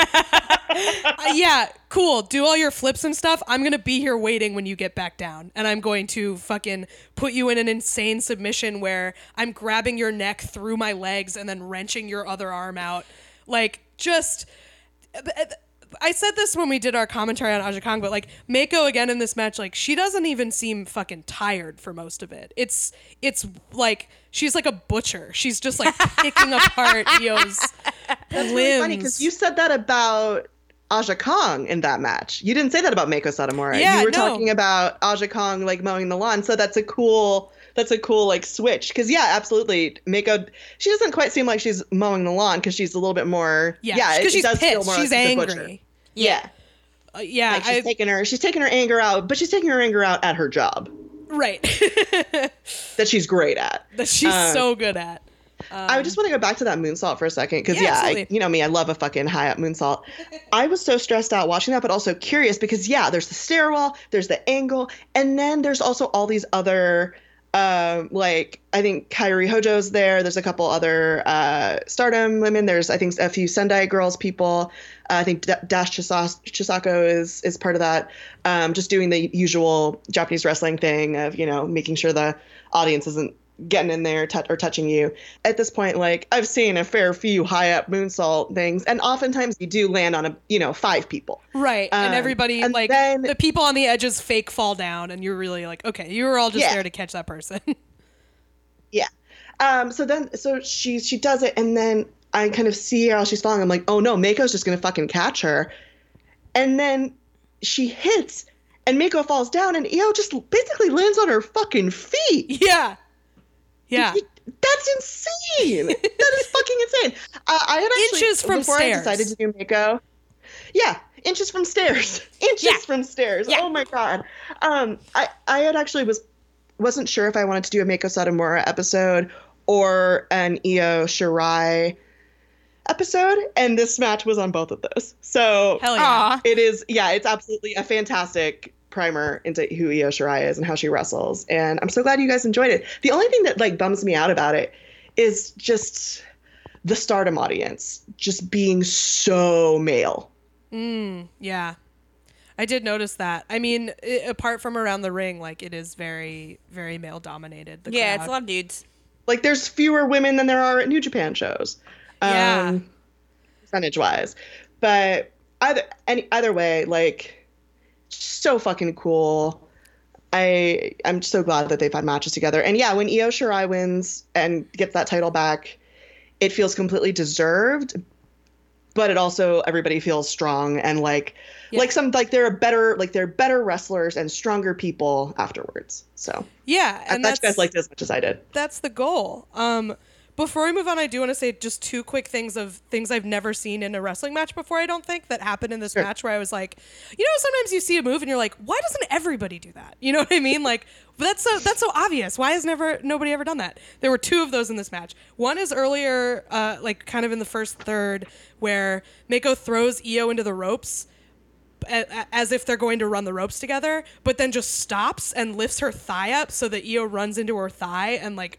Uh, yeah, cool. Do all your flips and stuff. I'm gonna be here waiting when you get back down, and I'm going to fucking put you in an insane submission where I'm grabbing your neck through my legs and then wrenching your other arm out. Like, just. I said this when we did our commentary on Aja Kong, but like Mako again in this match, like she doesn't even seem fucking tired for most of it. It's it's like she's like a butcher. She's just like picking apart Io's That's limbs. really funny because you said that about Aja Kong in that match. You didn't say that about Mako Satomura. Yeah, you were no. talking about Aja Kong like mowing the lawn. So that's a cool that's a cool like switch. Cause yeah, absolutely. Mako she doesn't quite seem like she's mowing the lawn because she's a little bit more yeah, yeah, because it she's does feel pissed. more She's like a butcher. angry. Yeah. Uh, yeah, Like she's I, taking her she's taking her anger out, but she's taking her anger out at her job right. that she's great at. that she's Um, so good at. I just want to go back to that moonsault for a second because Um, Yeah, yeah, I, you know me, I love a fucking high up moonsault. I was so stressed out watching that, but also curious because yeah, there's the stairwell, there's the angle, and then there's also all these other, um, like I think Kairi Hojo's there. There's a couple other uh, Stardom women. There's I think a few Sendai girls people. Uh, I think Dash Chisako is is part of that. Um, just doing the usual Japanese wrestling thing of you know making sure the audience isn't getting in there tou- or touching you. At this point, like I've seen a fair few high up moonsault things, and oftentimes you do land on a you know five people. Right. and Um, everybody, and like, then- the people on the edges fake fall down, and you're really like, okay, you were all just Yeah. there to catch that person. Yeah. Um. So then, so she she does it, and then I kind of see how she's falling. I'm like, oh no, Mako's just gonna fucking catch her, and then she hits, and Mako falls down, and Io just basically lands on her fucking feet. yeah. Yeah. That's insane. that is fucking insane. Uh, I had actually Inches from before stairs. I decided to do Mako. Yeah, inches from stairs. inches Yeah. from stairs. Yeah. Oh my god. Um, I I had actually was wasn't sure if I wanted to do a Mako Satomura episode or an Io Shirai episode, and this match was on both of those. So Hell yeah. It is yeah, it's absolutely a fantastic primer into who Io Shirai is and how she wrestles. And I'm so glad you guys enjoyed it. The only thing that like bums me out about it is just the stardom audience just being so male. Mm, yeah. I did notice that. I mean, i apart from around the ring, like it is very, very male dominated. The yeah, it's a lot of dudes. Like there's fewer women than there are at New Japan shows. Yeah. Percentage wise. But either any either way, like so fucking cool. I I'm so glad that they've had matches together. And yeah, when Io Shirai wins and gets that title back, it feels completely deserved. But it also everybody feels strong and like Yeah. like some like they're better like they're better wrestlers and stronger people afterwards. So Yeah, and that's you guys liked it as much as I did. that's the goal. Um, Before we move on, I do want to say just two quick things of things I've never seen in a wrestling match before. I don't think that happened in this Sure. match where I was like, you know, sometimes you see a move and you're like, why doesn't everybody do that? You know what I mean? Like that's so that's so obvious. Why has never nobody ever done that? There were two of those in this match. One is earlier, uh, like kind of in the first third, where Mako throws Io into the ropes as if they're going to run the ropes together, but then just stops and lifts her thigh up so that Io runs into her thigh and like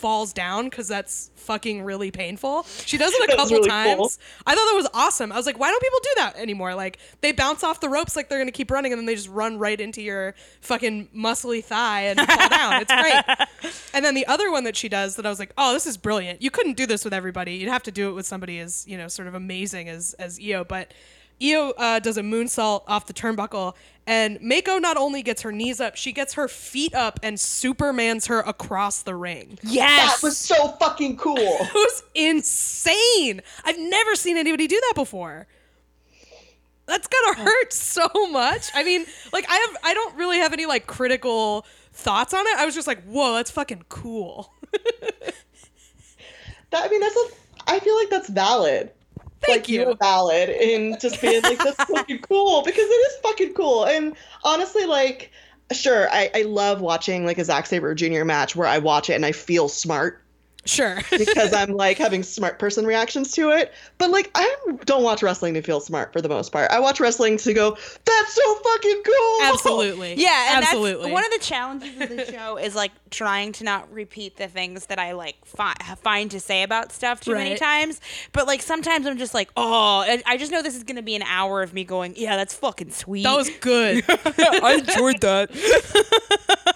falls down because that's fucking really painful. She does it a couple really times. cool. I thought that was awesome. I was like, why don't people do that anymore? Like they bounce off the ropes like they're gonna keep running and then they just run right into your fucking muscly thigh and fall down. It's great. And then the other one that she does that I was like, oh, this is brilliant. You couldn't do this with everybody. You'd have to do it with somebody as you know, sort of amazing as as Io. But Io uh, does a moonsault off the turnbuckle, and Mako not only gets her knees up, she gets her feet up and Supermans her across the ring. Yes. That was so fucking cool. It was insane. I've never seen anybody do that before. That's gonna hurt so much. I mean, like I have I don't really have any like critical thoughts on it. I was just like, whoa, that's fucking cool. That I mean, that's a. I feel like that's valid. Thank like, you. You're valid in just being like that's fucking cool because it is fucking cool. And honestly, like, sure, I, I love watching like a Zack Sabre Jr. match where I watch it and I feel smart Sure. because I'm like having smart person reactions to it. But like, I don't watch wrestling to feel smart for the most part. I watch wrestling to go, that's so fucking cool. Absolutely. Yeah, and absolutely. That's one of the challenges of the show is like trying to not repeat the things that I like fi- find to say about stuff too many times. But like sometimes I'm just like, oh, I- I just know this is gonna be an hour of me going, yeah, that's fucking sweet. that was good. I enjoyed that.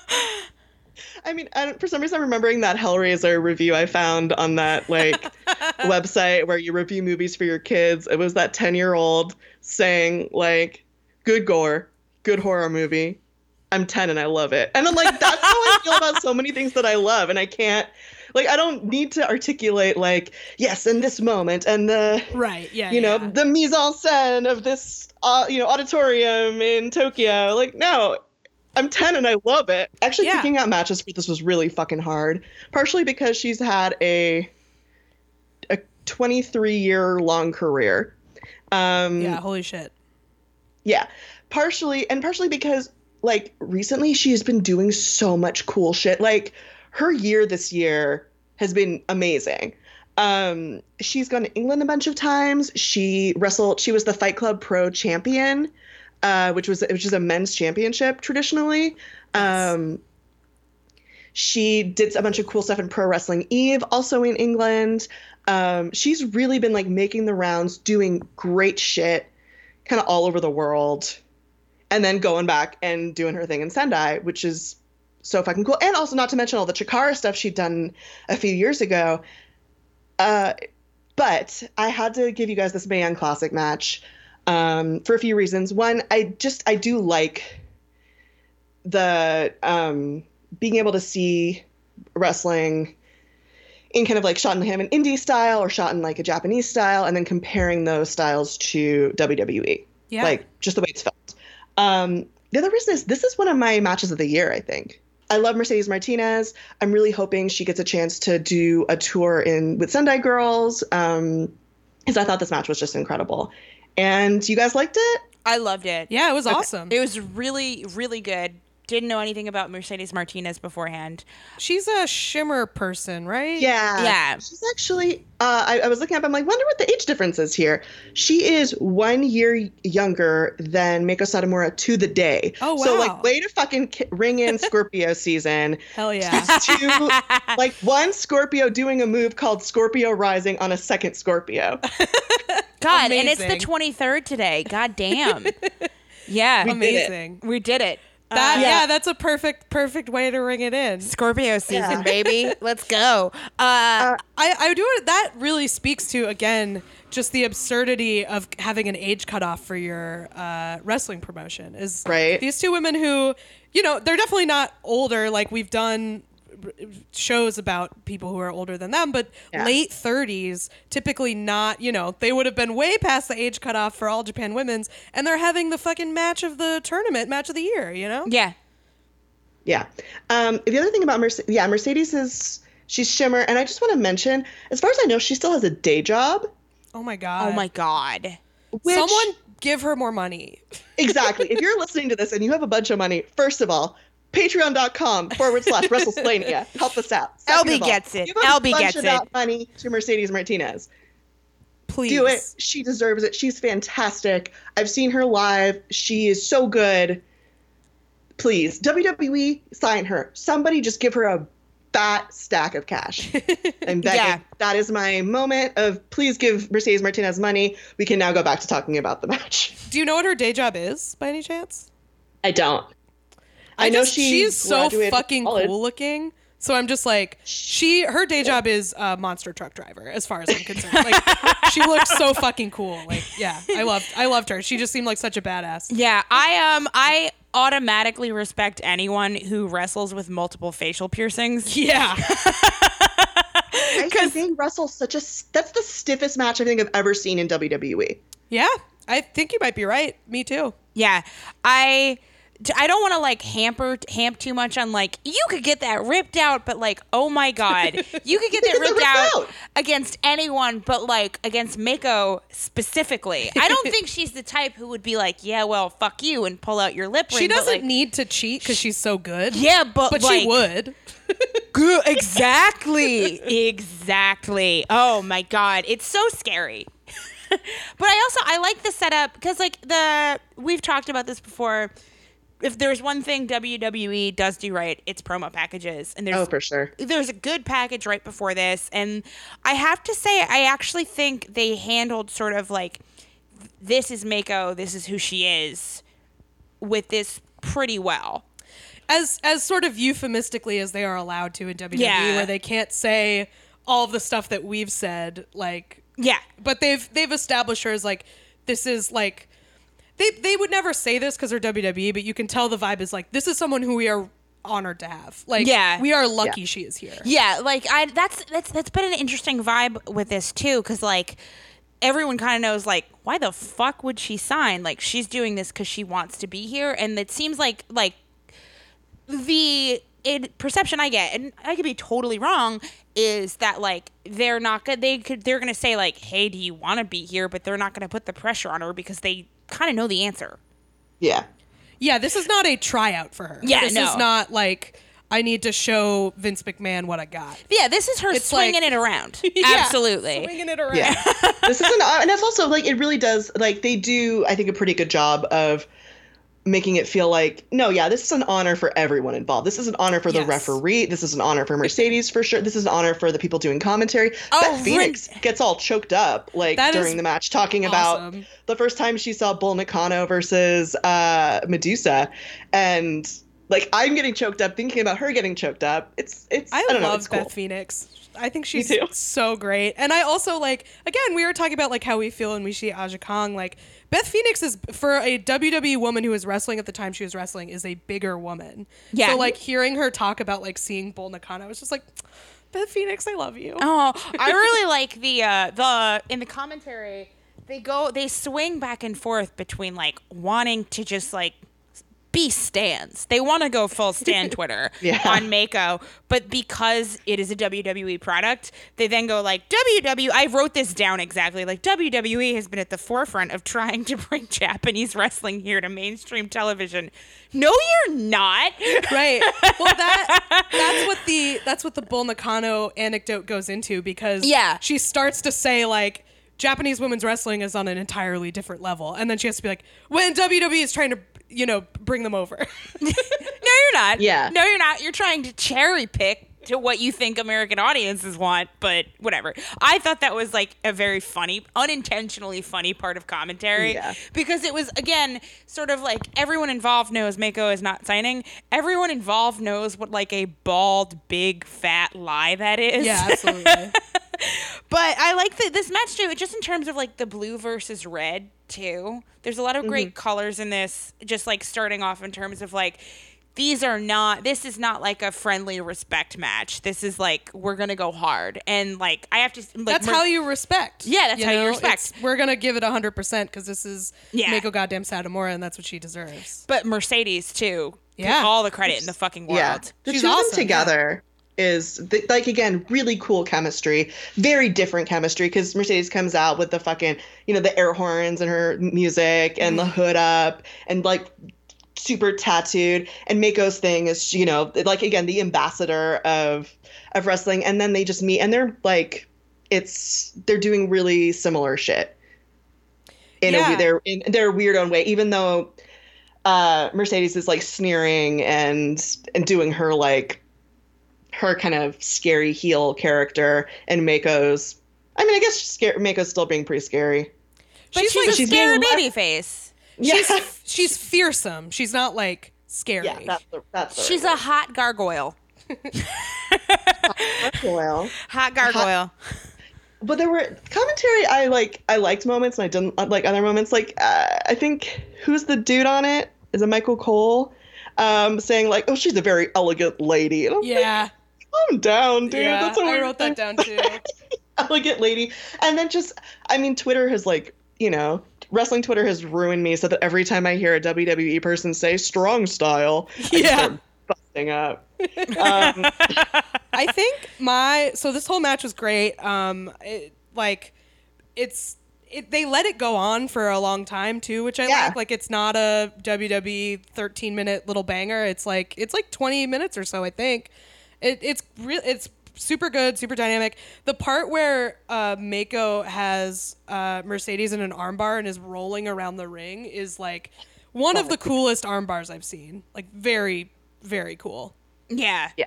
I mean, I for some reason, I'm remembering that Hellraiser review I found on that like website where you review movies for your kids. It was that 10 year old saying like, "Good gore, good horror movie. I'm 10 and I love it." And I'm like, that's how I feel about so many things that I love, and I can't. Like, I don't need to articulate like, yes, in this moment, and the right. Yeah. you know yeah. the mise en scène of this uh, you know auditorium in Tokyo. Like no, I'm 10 and I love it. Actually, Yeah. picking out matches for this was really fucking hard. Partially because she's had a a 23 year long career. Um, yeah. Holy shit. yeah. Partially, and partially because, like, recently she has been doing so much cool shit. Like, her year this year has been amazing. Um, she's gone to England a bunch of times. She wrestled, she was the Fight Club Pro champion, uh, which was which is a men's championship traditionally. Um, she did a bunch of cool stuff in Pro Wrestling Eve, also in England. Um, she's really been like making the rounds, doing great shit, kind of all over the world, and then going back and doing her thing in Sendai, which is so fucking cool. And also, not to mention all the Chikara stuff she'd done a few years ago. Uh, but I had to give you guys this Mae Young Classic match um, for a few reasons. One, I just I do like the um, being able to see wrestling in kind of like shot in him an indie style or shot in like a Japanese style, and then comparing those styles to WWE. Yeah. Like just the way it's felt. Um, the other reason is this is one of my matches of the year, I think. I love Mercedes Martinez. I'm really hoping she gets a chance to do a tour in with Sendai Girls. Um, because I thought this match was just incredible. And you guys liked it? I loved it. Yeah. It was awesome. It was really, really good. Didn't know anything about Mercedes Martinez beforehand. She's a shimmer person, right? Yeah. Yeah. She's actually, uh, I, I was looking up, I'm like, wonder what the age difference is here. She is one year younger than Mako Satomura to the day. Oh, wow. So, like, way to fucking ki- ring in Scorpio season. Hell yeah. to like one Scorpio doing a move called Scorpio Rising on a second Scorpio. God, and it's the 23rd today. God damn. yeah. We did. Amazing. We did it. That Uh, yeah. that's a perfect perfect way to ring it in. Scorpio season, Yeah. baby. Let's go. Uh, I I do it. That really speaks to again just the absurdity of having an age cutoff for your uh, wrestling promotion. Is Right. these two women who you know they're definitely not older. Like we've done r- shows about people who are older than them, but Yeah. late 30s, typically not, you know, they would have been way past the age cutoff for All Japan Women's, and they're having the fucking match of the tournament, match of the year, you know? yeah. Yeah. Um, the other thing about Mercedes, yeah, Mercedes is She's Shimmer, and I just want to mention, as far as I know, she still has a day job. Oh my god. Oh my god. Which, Someone give her more money. exactly. if you're listening to this and you have a bunch of money, first of all, patreon.com forward slash Wrestlesplaining. Help us out. Second all, gets it. Give a LB bunch gets it. that money to Mercedes Martinez. Please. Do it. She deserves it. She's fantastic. I've seen her live. She is so good. Please, WWE, sign her. Somebody just give her a fat stack of cash. I'm begging. Yeah. That is my moment of please give Mercedes Martinez money. We can now go back to talking about the match. Do you know what her day job is by any chance? I don't. I, know just- she she's so fucking college. cool looking. So I'm just like she her day job is a monster truck driver as far as I'm concerned. Like she looks so fucking cool. Like yeah, I loved I loved her. She just seemed like such a badass. Yeah, I um I automatically respect anyone who wrestles with multiple facial piercings. Yeah. Because think Russell's such a that's the stiffest match I think I've ever seen in. WWE. Yeah. I think you might be right. Me too. Yeah, I I don't want to like hamper hamp too much on like you could get that ripped out, but like oh my god, you could get that ripped ripped out, out. against anyone, but like against Mako specifically. I don't think she's the type who would be like, yeah, well, fuck you, and pull out your lip ring. She doesn't like, need to cheat because she's so good. Yeah, but But like, she would. Good, exactly, exactly. Oh my god, it's so scary. but I also I like the setup because like the we've talked about this before. If there's one thing WWE does do right, it's promo packages, and there's Oh, for sure. there's a good package right before this, and I have to say I actually think they handled sort of like this is Mako, this is who she is, with this pretty well. as as sort of euphemistically as they are allowed to in WWE, Yeah. where they can't say all the stuff that we've said, like Yeah, but they've they've established her as like this is like they they would never say this because they're WWE, but you can tell the vibe is like this is someone who we are honored to have. Like Yeah. we are lucky Yeah. she is here. Yeah, like I that's that's that's been an interesting vibe with this too cuz like everyone kind of knows like why the fuck would she sign? Like she's doing this cuz she wants to be here and it seems like like the it, perception I get and I could be totally wrong is that like they're not good they could they're going to say like hey, do you want to be here? but they're not going to put the pressure on her because they kind of know the answer. Yeah. Yeah, this is not a tryout for her. Yeah, this no. is not like I need to show Vince McMahon what I got. Yeah, this is her It's swinging like- it around. Yeah, Absolutely. swinging it around. Yeah. this isn't, and it's also like it really does. Like they do, I think, a pretty good job of making it feel like no, yeah, this is an honor for everyone involved. This is an honor for the Yes. referee. This is an honor for Mercedes for sure. This is an honor for the people doing commentary. Oh, Beth Phoenix gets all choked up like That during the match, talking about the first time she saw Bull Nakano versus uh, Medusa, and like I'm getting choked up thinking about her getting choked up. It's it's I, I, don't know. love It's cool. Beth Phoenix. I think she's so great. And I also like again, we were talking about like how we feel when we see Aja Kong. Like Beth Phoenix is for a WWE woman who was wrestling at the time she was wrestling is a bigger woman. Yeah. So like hearing her talk about like seeing Bull Nakano, I was just like, Beth Phoenix, I love you. Oh, I really like the uh the in the commentary they go they swing back and forth between like wanting to just like be stands. They want to go full stand Twitter Yeah. on Mako, but because it is a WWE product, they then go like WWE. I wrote this down exactly. Like WWE has been at the forefront of trying to bring Japanese wrestling here to mainstream television. No, you're not. Right. Well, that that's what the that's what the Bull Nakano anecdote goes into because Yeah. she starts to say like Japanese women's wrestling is on an entirely different level, and then she has to be like, when WWE is trying to you know bring them over. No, you're not. Yeah. No, you're not. You're trying to cherry pick to what you think American audiences want, but whatever. I thought that was like a very funny, unintentionally funny part of commentary Yeah. because it was again sort of like everyone involved knows Mako is not signing. Everyone involved knows what like a bald, big, fat lie that is. yeah, absolutely. But I like the, this match too, just in terms of like the blue versus red too. There's a lot of mm-hmm. great colors in this, just like starting off in terms of like these are not this is not like a friendly respect match. This is like we're gonna go hard. And like I have to like that's Mer- how you respect. Yeah, that's how you respect. It's- We're gonna give it hundred percent because this is Yeah. Mako goddamn Satomura, and that's what she deserves. but Mercedes too. Yeah. All the credit in the fucking world. Yeah, the She's two of awesome, them together is th- like again really cool chemistry very different chemistry because mercedes comes out with the fucking you know the air horns and her music and the hood up and like super tattooed and mako's thing is you know like again the ambassador of of wrestling and then they just meet and they're like it's they're doing really similar shit in Yeah. a their in their weird own way even though uh mercedes is like sneering and and doing her like her kind of scary heel character and mako's i mean i guess scare, mako's still being pretty scary But She's she's, like- a she's scary being baby face. yeah She's she's fearsome. She's not like scary. yeah that's the, that's the She's a hot gargoyle. word. well Hot gargoyle. but there were commentary i like i liked moments and i didn't like other moments like uh, i think who's the dude on it is it michael cole um saying like oh she's a very elegant lady and I'm like, Calm down dude yeah. that's a I weird wrote that down too. elegant lady and then just i mean twitter has like you know wrestling twitter has ruined me so that every time i hear a wwe person say strong style I Yeah. start busting up um, I think my so this whole match was great. Um, it, like it's it, they let it go on for a long time too, which I Yeah. like. Like it's not a WWE 13 minute little banger. It's like it's like 20 minutes or so. I think it, it's real. It's super good, super dynamic. The part where uh, Mako has uh, Mercedes in an armbar and is rolling around the ring is like one of the coolest armbars I've seen. Like very, very cool. Yeah. Yeah.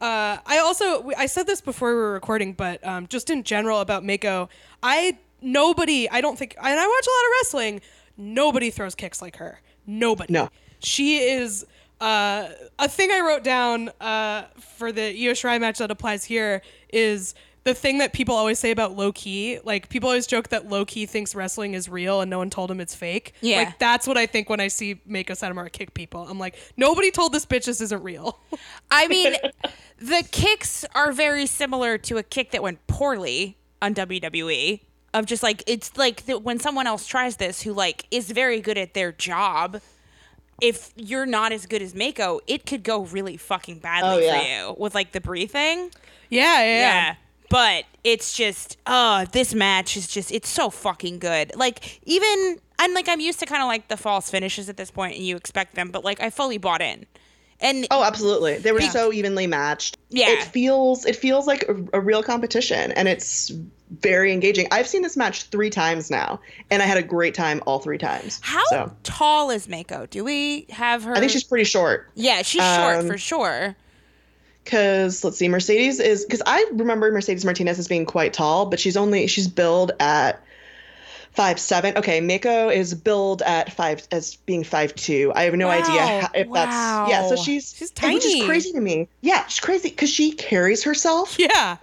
Uh, I also I said this before we were recording, but um, just in general about Mako, I nobody I don't think and I watch a lot of wrestling. Nobody throws kicks like her. Nobody. No. She is uh, a thing I wrote down uh, for the Io Shirai match that applies here is the thing that people always say about Low Ki. Like people always joke that Low Ki thinks wrestling is real and no one told him it's fake. Yeah. Like that's what I think when I see Mako Satomura kick people. I'm like, nobody told this bitch this isn't real. I mean, the kicks are very similar to a kick that went poorly on WWE. Of just like it's like the, when someone else tries this who like is very good at their job. If you're not as good as Mako, it could go really fucking badly Oh, for you with like the breathing. yeah, yeah. Yeah. yeah. But it's just, uh, this match is just, it's so fucking good. Like, even, I'm like, I'm used to kind of like the false finishes at this point and you expect them, but like, I fully bought in. And Oh, absolutely. They were so evenly matched. Yeah. It feels it feels like a, a real competition and it's very engaging. I've seen this match 3 times now and I had a great time all 3 times. how So, tall is Mako? Do we have her? I think she's pretty short Yeah, she's short um, for sure. cuz let's see Mercedes is cuz I remember Mercedes Martinez as being quite tall, but she's only she's billed at Five seven. Okay, Mako is billed at five as being five two. I have no idea how, if that's yeah. So Wow. she's She's Which is crazy to me. Yeah, she's crazy because she carries herself Yeah.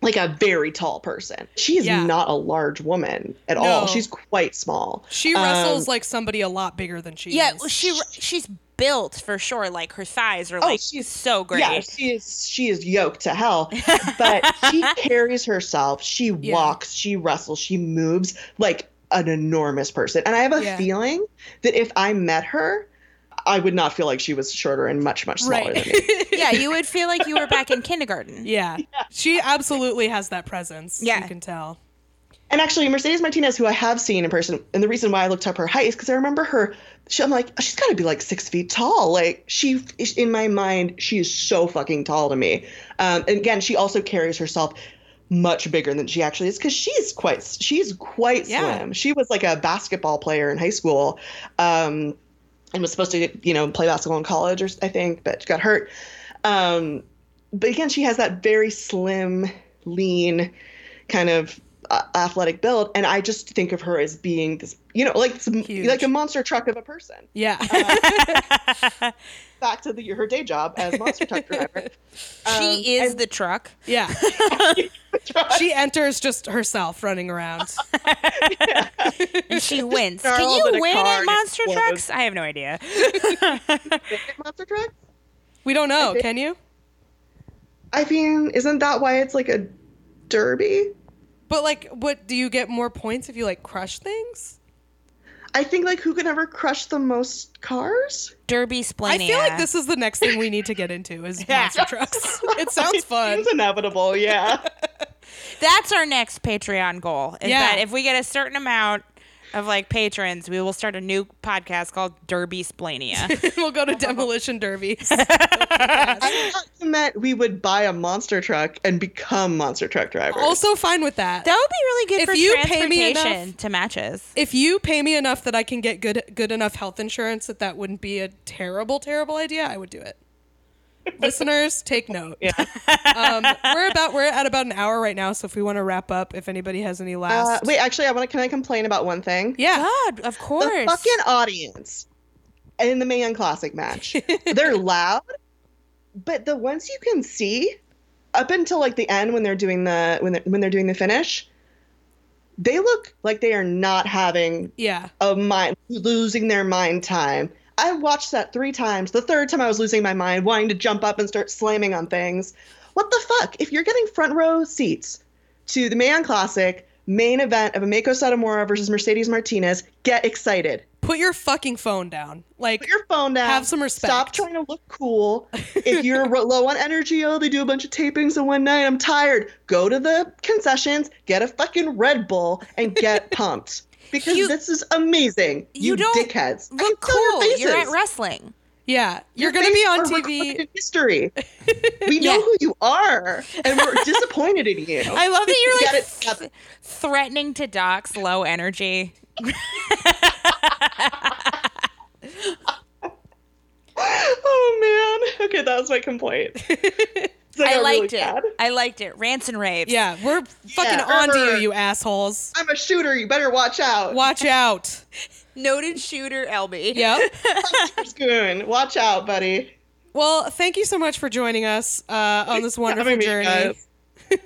Like a very tall person. She is Yeah. not a large woman at all. She's quite small. She Um, wrestles like somebody a lot bigger than she is. Yeah, is. she she's built for sure. Like her thighs are Oh, like she's- so great. Yeah, she is. She is yoked to hell, but she carries herself. She Yeah. walks. She wrestles. She moves like an enormous person. And I have a Yeah. feeling that if I met her, I would not feel like she was shorter and much much smaller right. than me. yeah, you would feel like you were back in kindergarten. yeah. She absolutely has that presence. Yeah. You can tell. And actually, Mercedes Martinez, who I have seen in person, and the reason why I looked up her height is because I remember her. She, I'm like, she's got to be like six feet tall. Like she, in my mind, she is so fucking tall to me. Um, and again, she also carries herself much bigger than she actually is because she's quite, she's quite Yeah. slim. She was like a basketball player in high school, um, and was supposed to, you know, play basketball in college, or I think, but got hurt. Um, but again, she has that very slim, lean, kind of uh, athletic build, and I just think of her as being this, you know, like some, like a monster truck of a person. Yeah. Back to the, her day job as monster truck driver. Um, She is and- the truck. yeah. she enters just herself running around. and she wins. Can you win at monster trucks? I have no idea. monster trucks We don't know, think- can you? I mean, isn't that why it's like a derby? But like what do you get more points if you like crush things? I think like who can ever crush the most cars? Derbysplaining. I feel like this is the next thing we need to get into is monster trucks. It sounds fun. It's inevitable, yeah. That's our next Patreon goal. Is Yeah. that if we get a certain amount of like patrons, we will start a new podcast called Derbysplaining. we'll go to demolition derbies. I thought you meant we would buy a monster truck and become monster truck drivers. also fine with that. that would be really good If for you pay me transportation enough- to matches. if you pay me enough that I can get good good enough health insurance that that wouldn't be a terrible terrible idea, I would do it. Listeners, take note. yeah. Um, we're about we're at about an hour right now, so if we want to wrap up, if anybody has any Uh, last, wait, actually, I want to. Can I complain about one thing? yeah, God, of course. The fucking audience in the Mae Young Classic match. they're loud, but the ones you can see up until like the end when they're doing the when they're, when they're doing the finish, they look like they are not having yeah, a mind losing their mind time. I watched that three times. The third time I was losing my mind, wanting to jump up and start slamming on things. What the fuck? If you're getting front row seats to the Mae Young Classic main event of a Mako Satomura versus Mercedes Martinez, get excited. put your fucking phone down. Like, Put your phone down. Have some respect. Stop trying to look cool. if you're low on energy, oh, they do a bunch of tapings in one night. I'm tired. Go to the concessions, get a fucking Red Bull, and get pumped. Because You- this is amazing. you You, don't dickheads. I Look can tell your cool. faces. You're at wrestling. yeah, you're Your gonna be on TV. history. We know Yeah. who you are, and we're disappointed in you. I love that you're like it th- threatening to dox low energy. oh man. Okay, that was my complaint. I got really liked it. mad. I liked it. Rants and raves. Yeah, we're fucking Yeah, on to you, you assholes. I'm a shooter. You better watch out. Watch out. Noted shooter LB. Yep. Spoon. Watch out, buddy. Well, thank you so much for joining us uh, on this wonderful journey.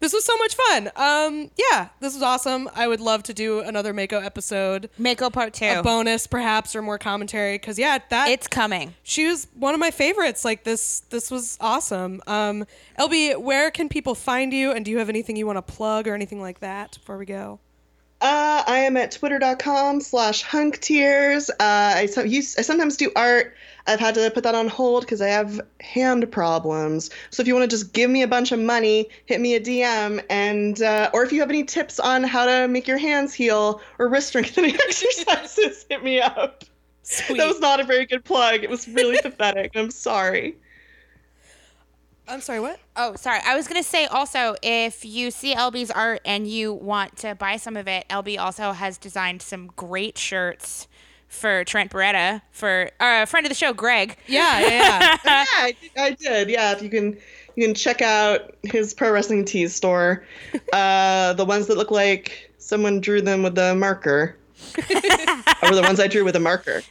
guys. This was so much fun. Um, yeah, this was awesome. I would love to do another Mako episode, Mako part two. a bonus perhaps, or more commentary. Because yeah, that it's coming. she was one of my favorites. Like this, this was awesome. Um, LB, where can people find you? And do you have anything you want to plug or anything like that before we go? Uh, I am at twitter.com slash hunktears. Uh, I, so, use, I sometimes do art. I've had to put that on hold because I have hand problems. So if you want to just give me a bunch of money, hit me a DM. And uh, or if you have any tips on how to make your hands heal or wrist strengthening exercises, hit me up. Sweet. That was not a very good plug. It was really pathetic. I'm sorry. I'm sorry. What? Oh, sorry. I was gonna say also, if you see LB's art and you want to buy some of it, LB also has designed some great shirts for Trent Beretta for uh, a friend of the show, Greg. Yeah, yeah, yeah. yeah, I, did- I did. Yeah, if you can, you can check out his pro wrestling tees store. Uh, the ones that look like someone drew them with a marker, or the ones I drew with a marker.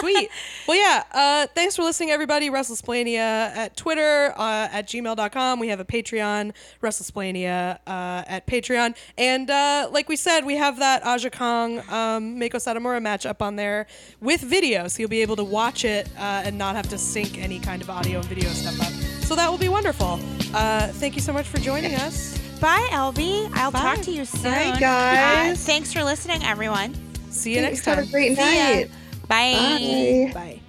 Sweet. Well, yeah. Uh, thanks for listening, everybody. Wrestlesplaining at Twitter, uh, at gmail.com. We have a Patreon, Wrestlesplaining uh, at Patreon. And uh, like we said, we have that Aja Kong um, Mako Satomura match up on there with video. So you'll be able to watch it uh, and not have to sync any kind of audio and video stuff up. So that will be wonderful. Uh, thank you so much for joining us. Bye, LB. I'll Bye. talk to you soon. Bye, guys. Uh, thanks for listening, everyone. See you next time. Have a great See ya. Night. Bye. Bye. Bye.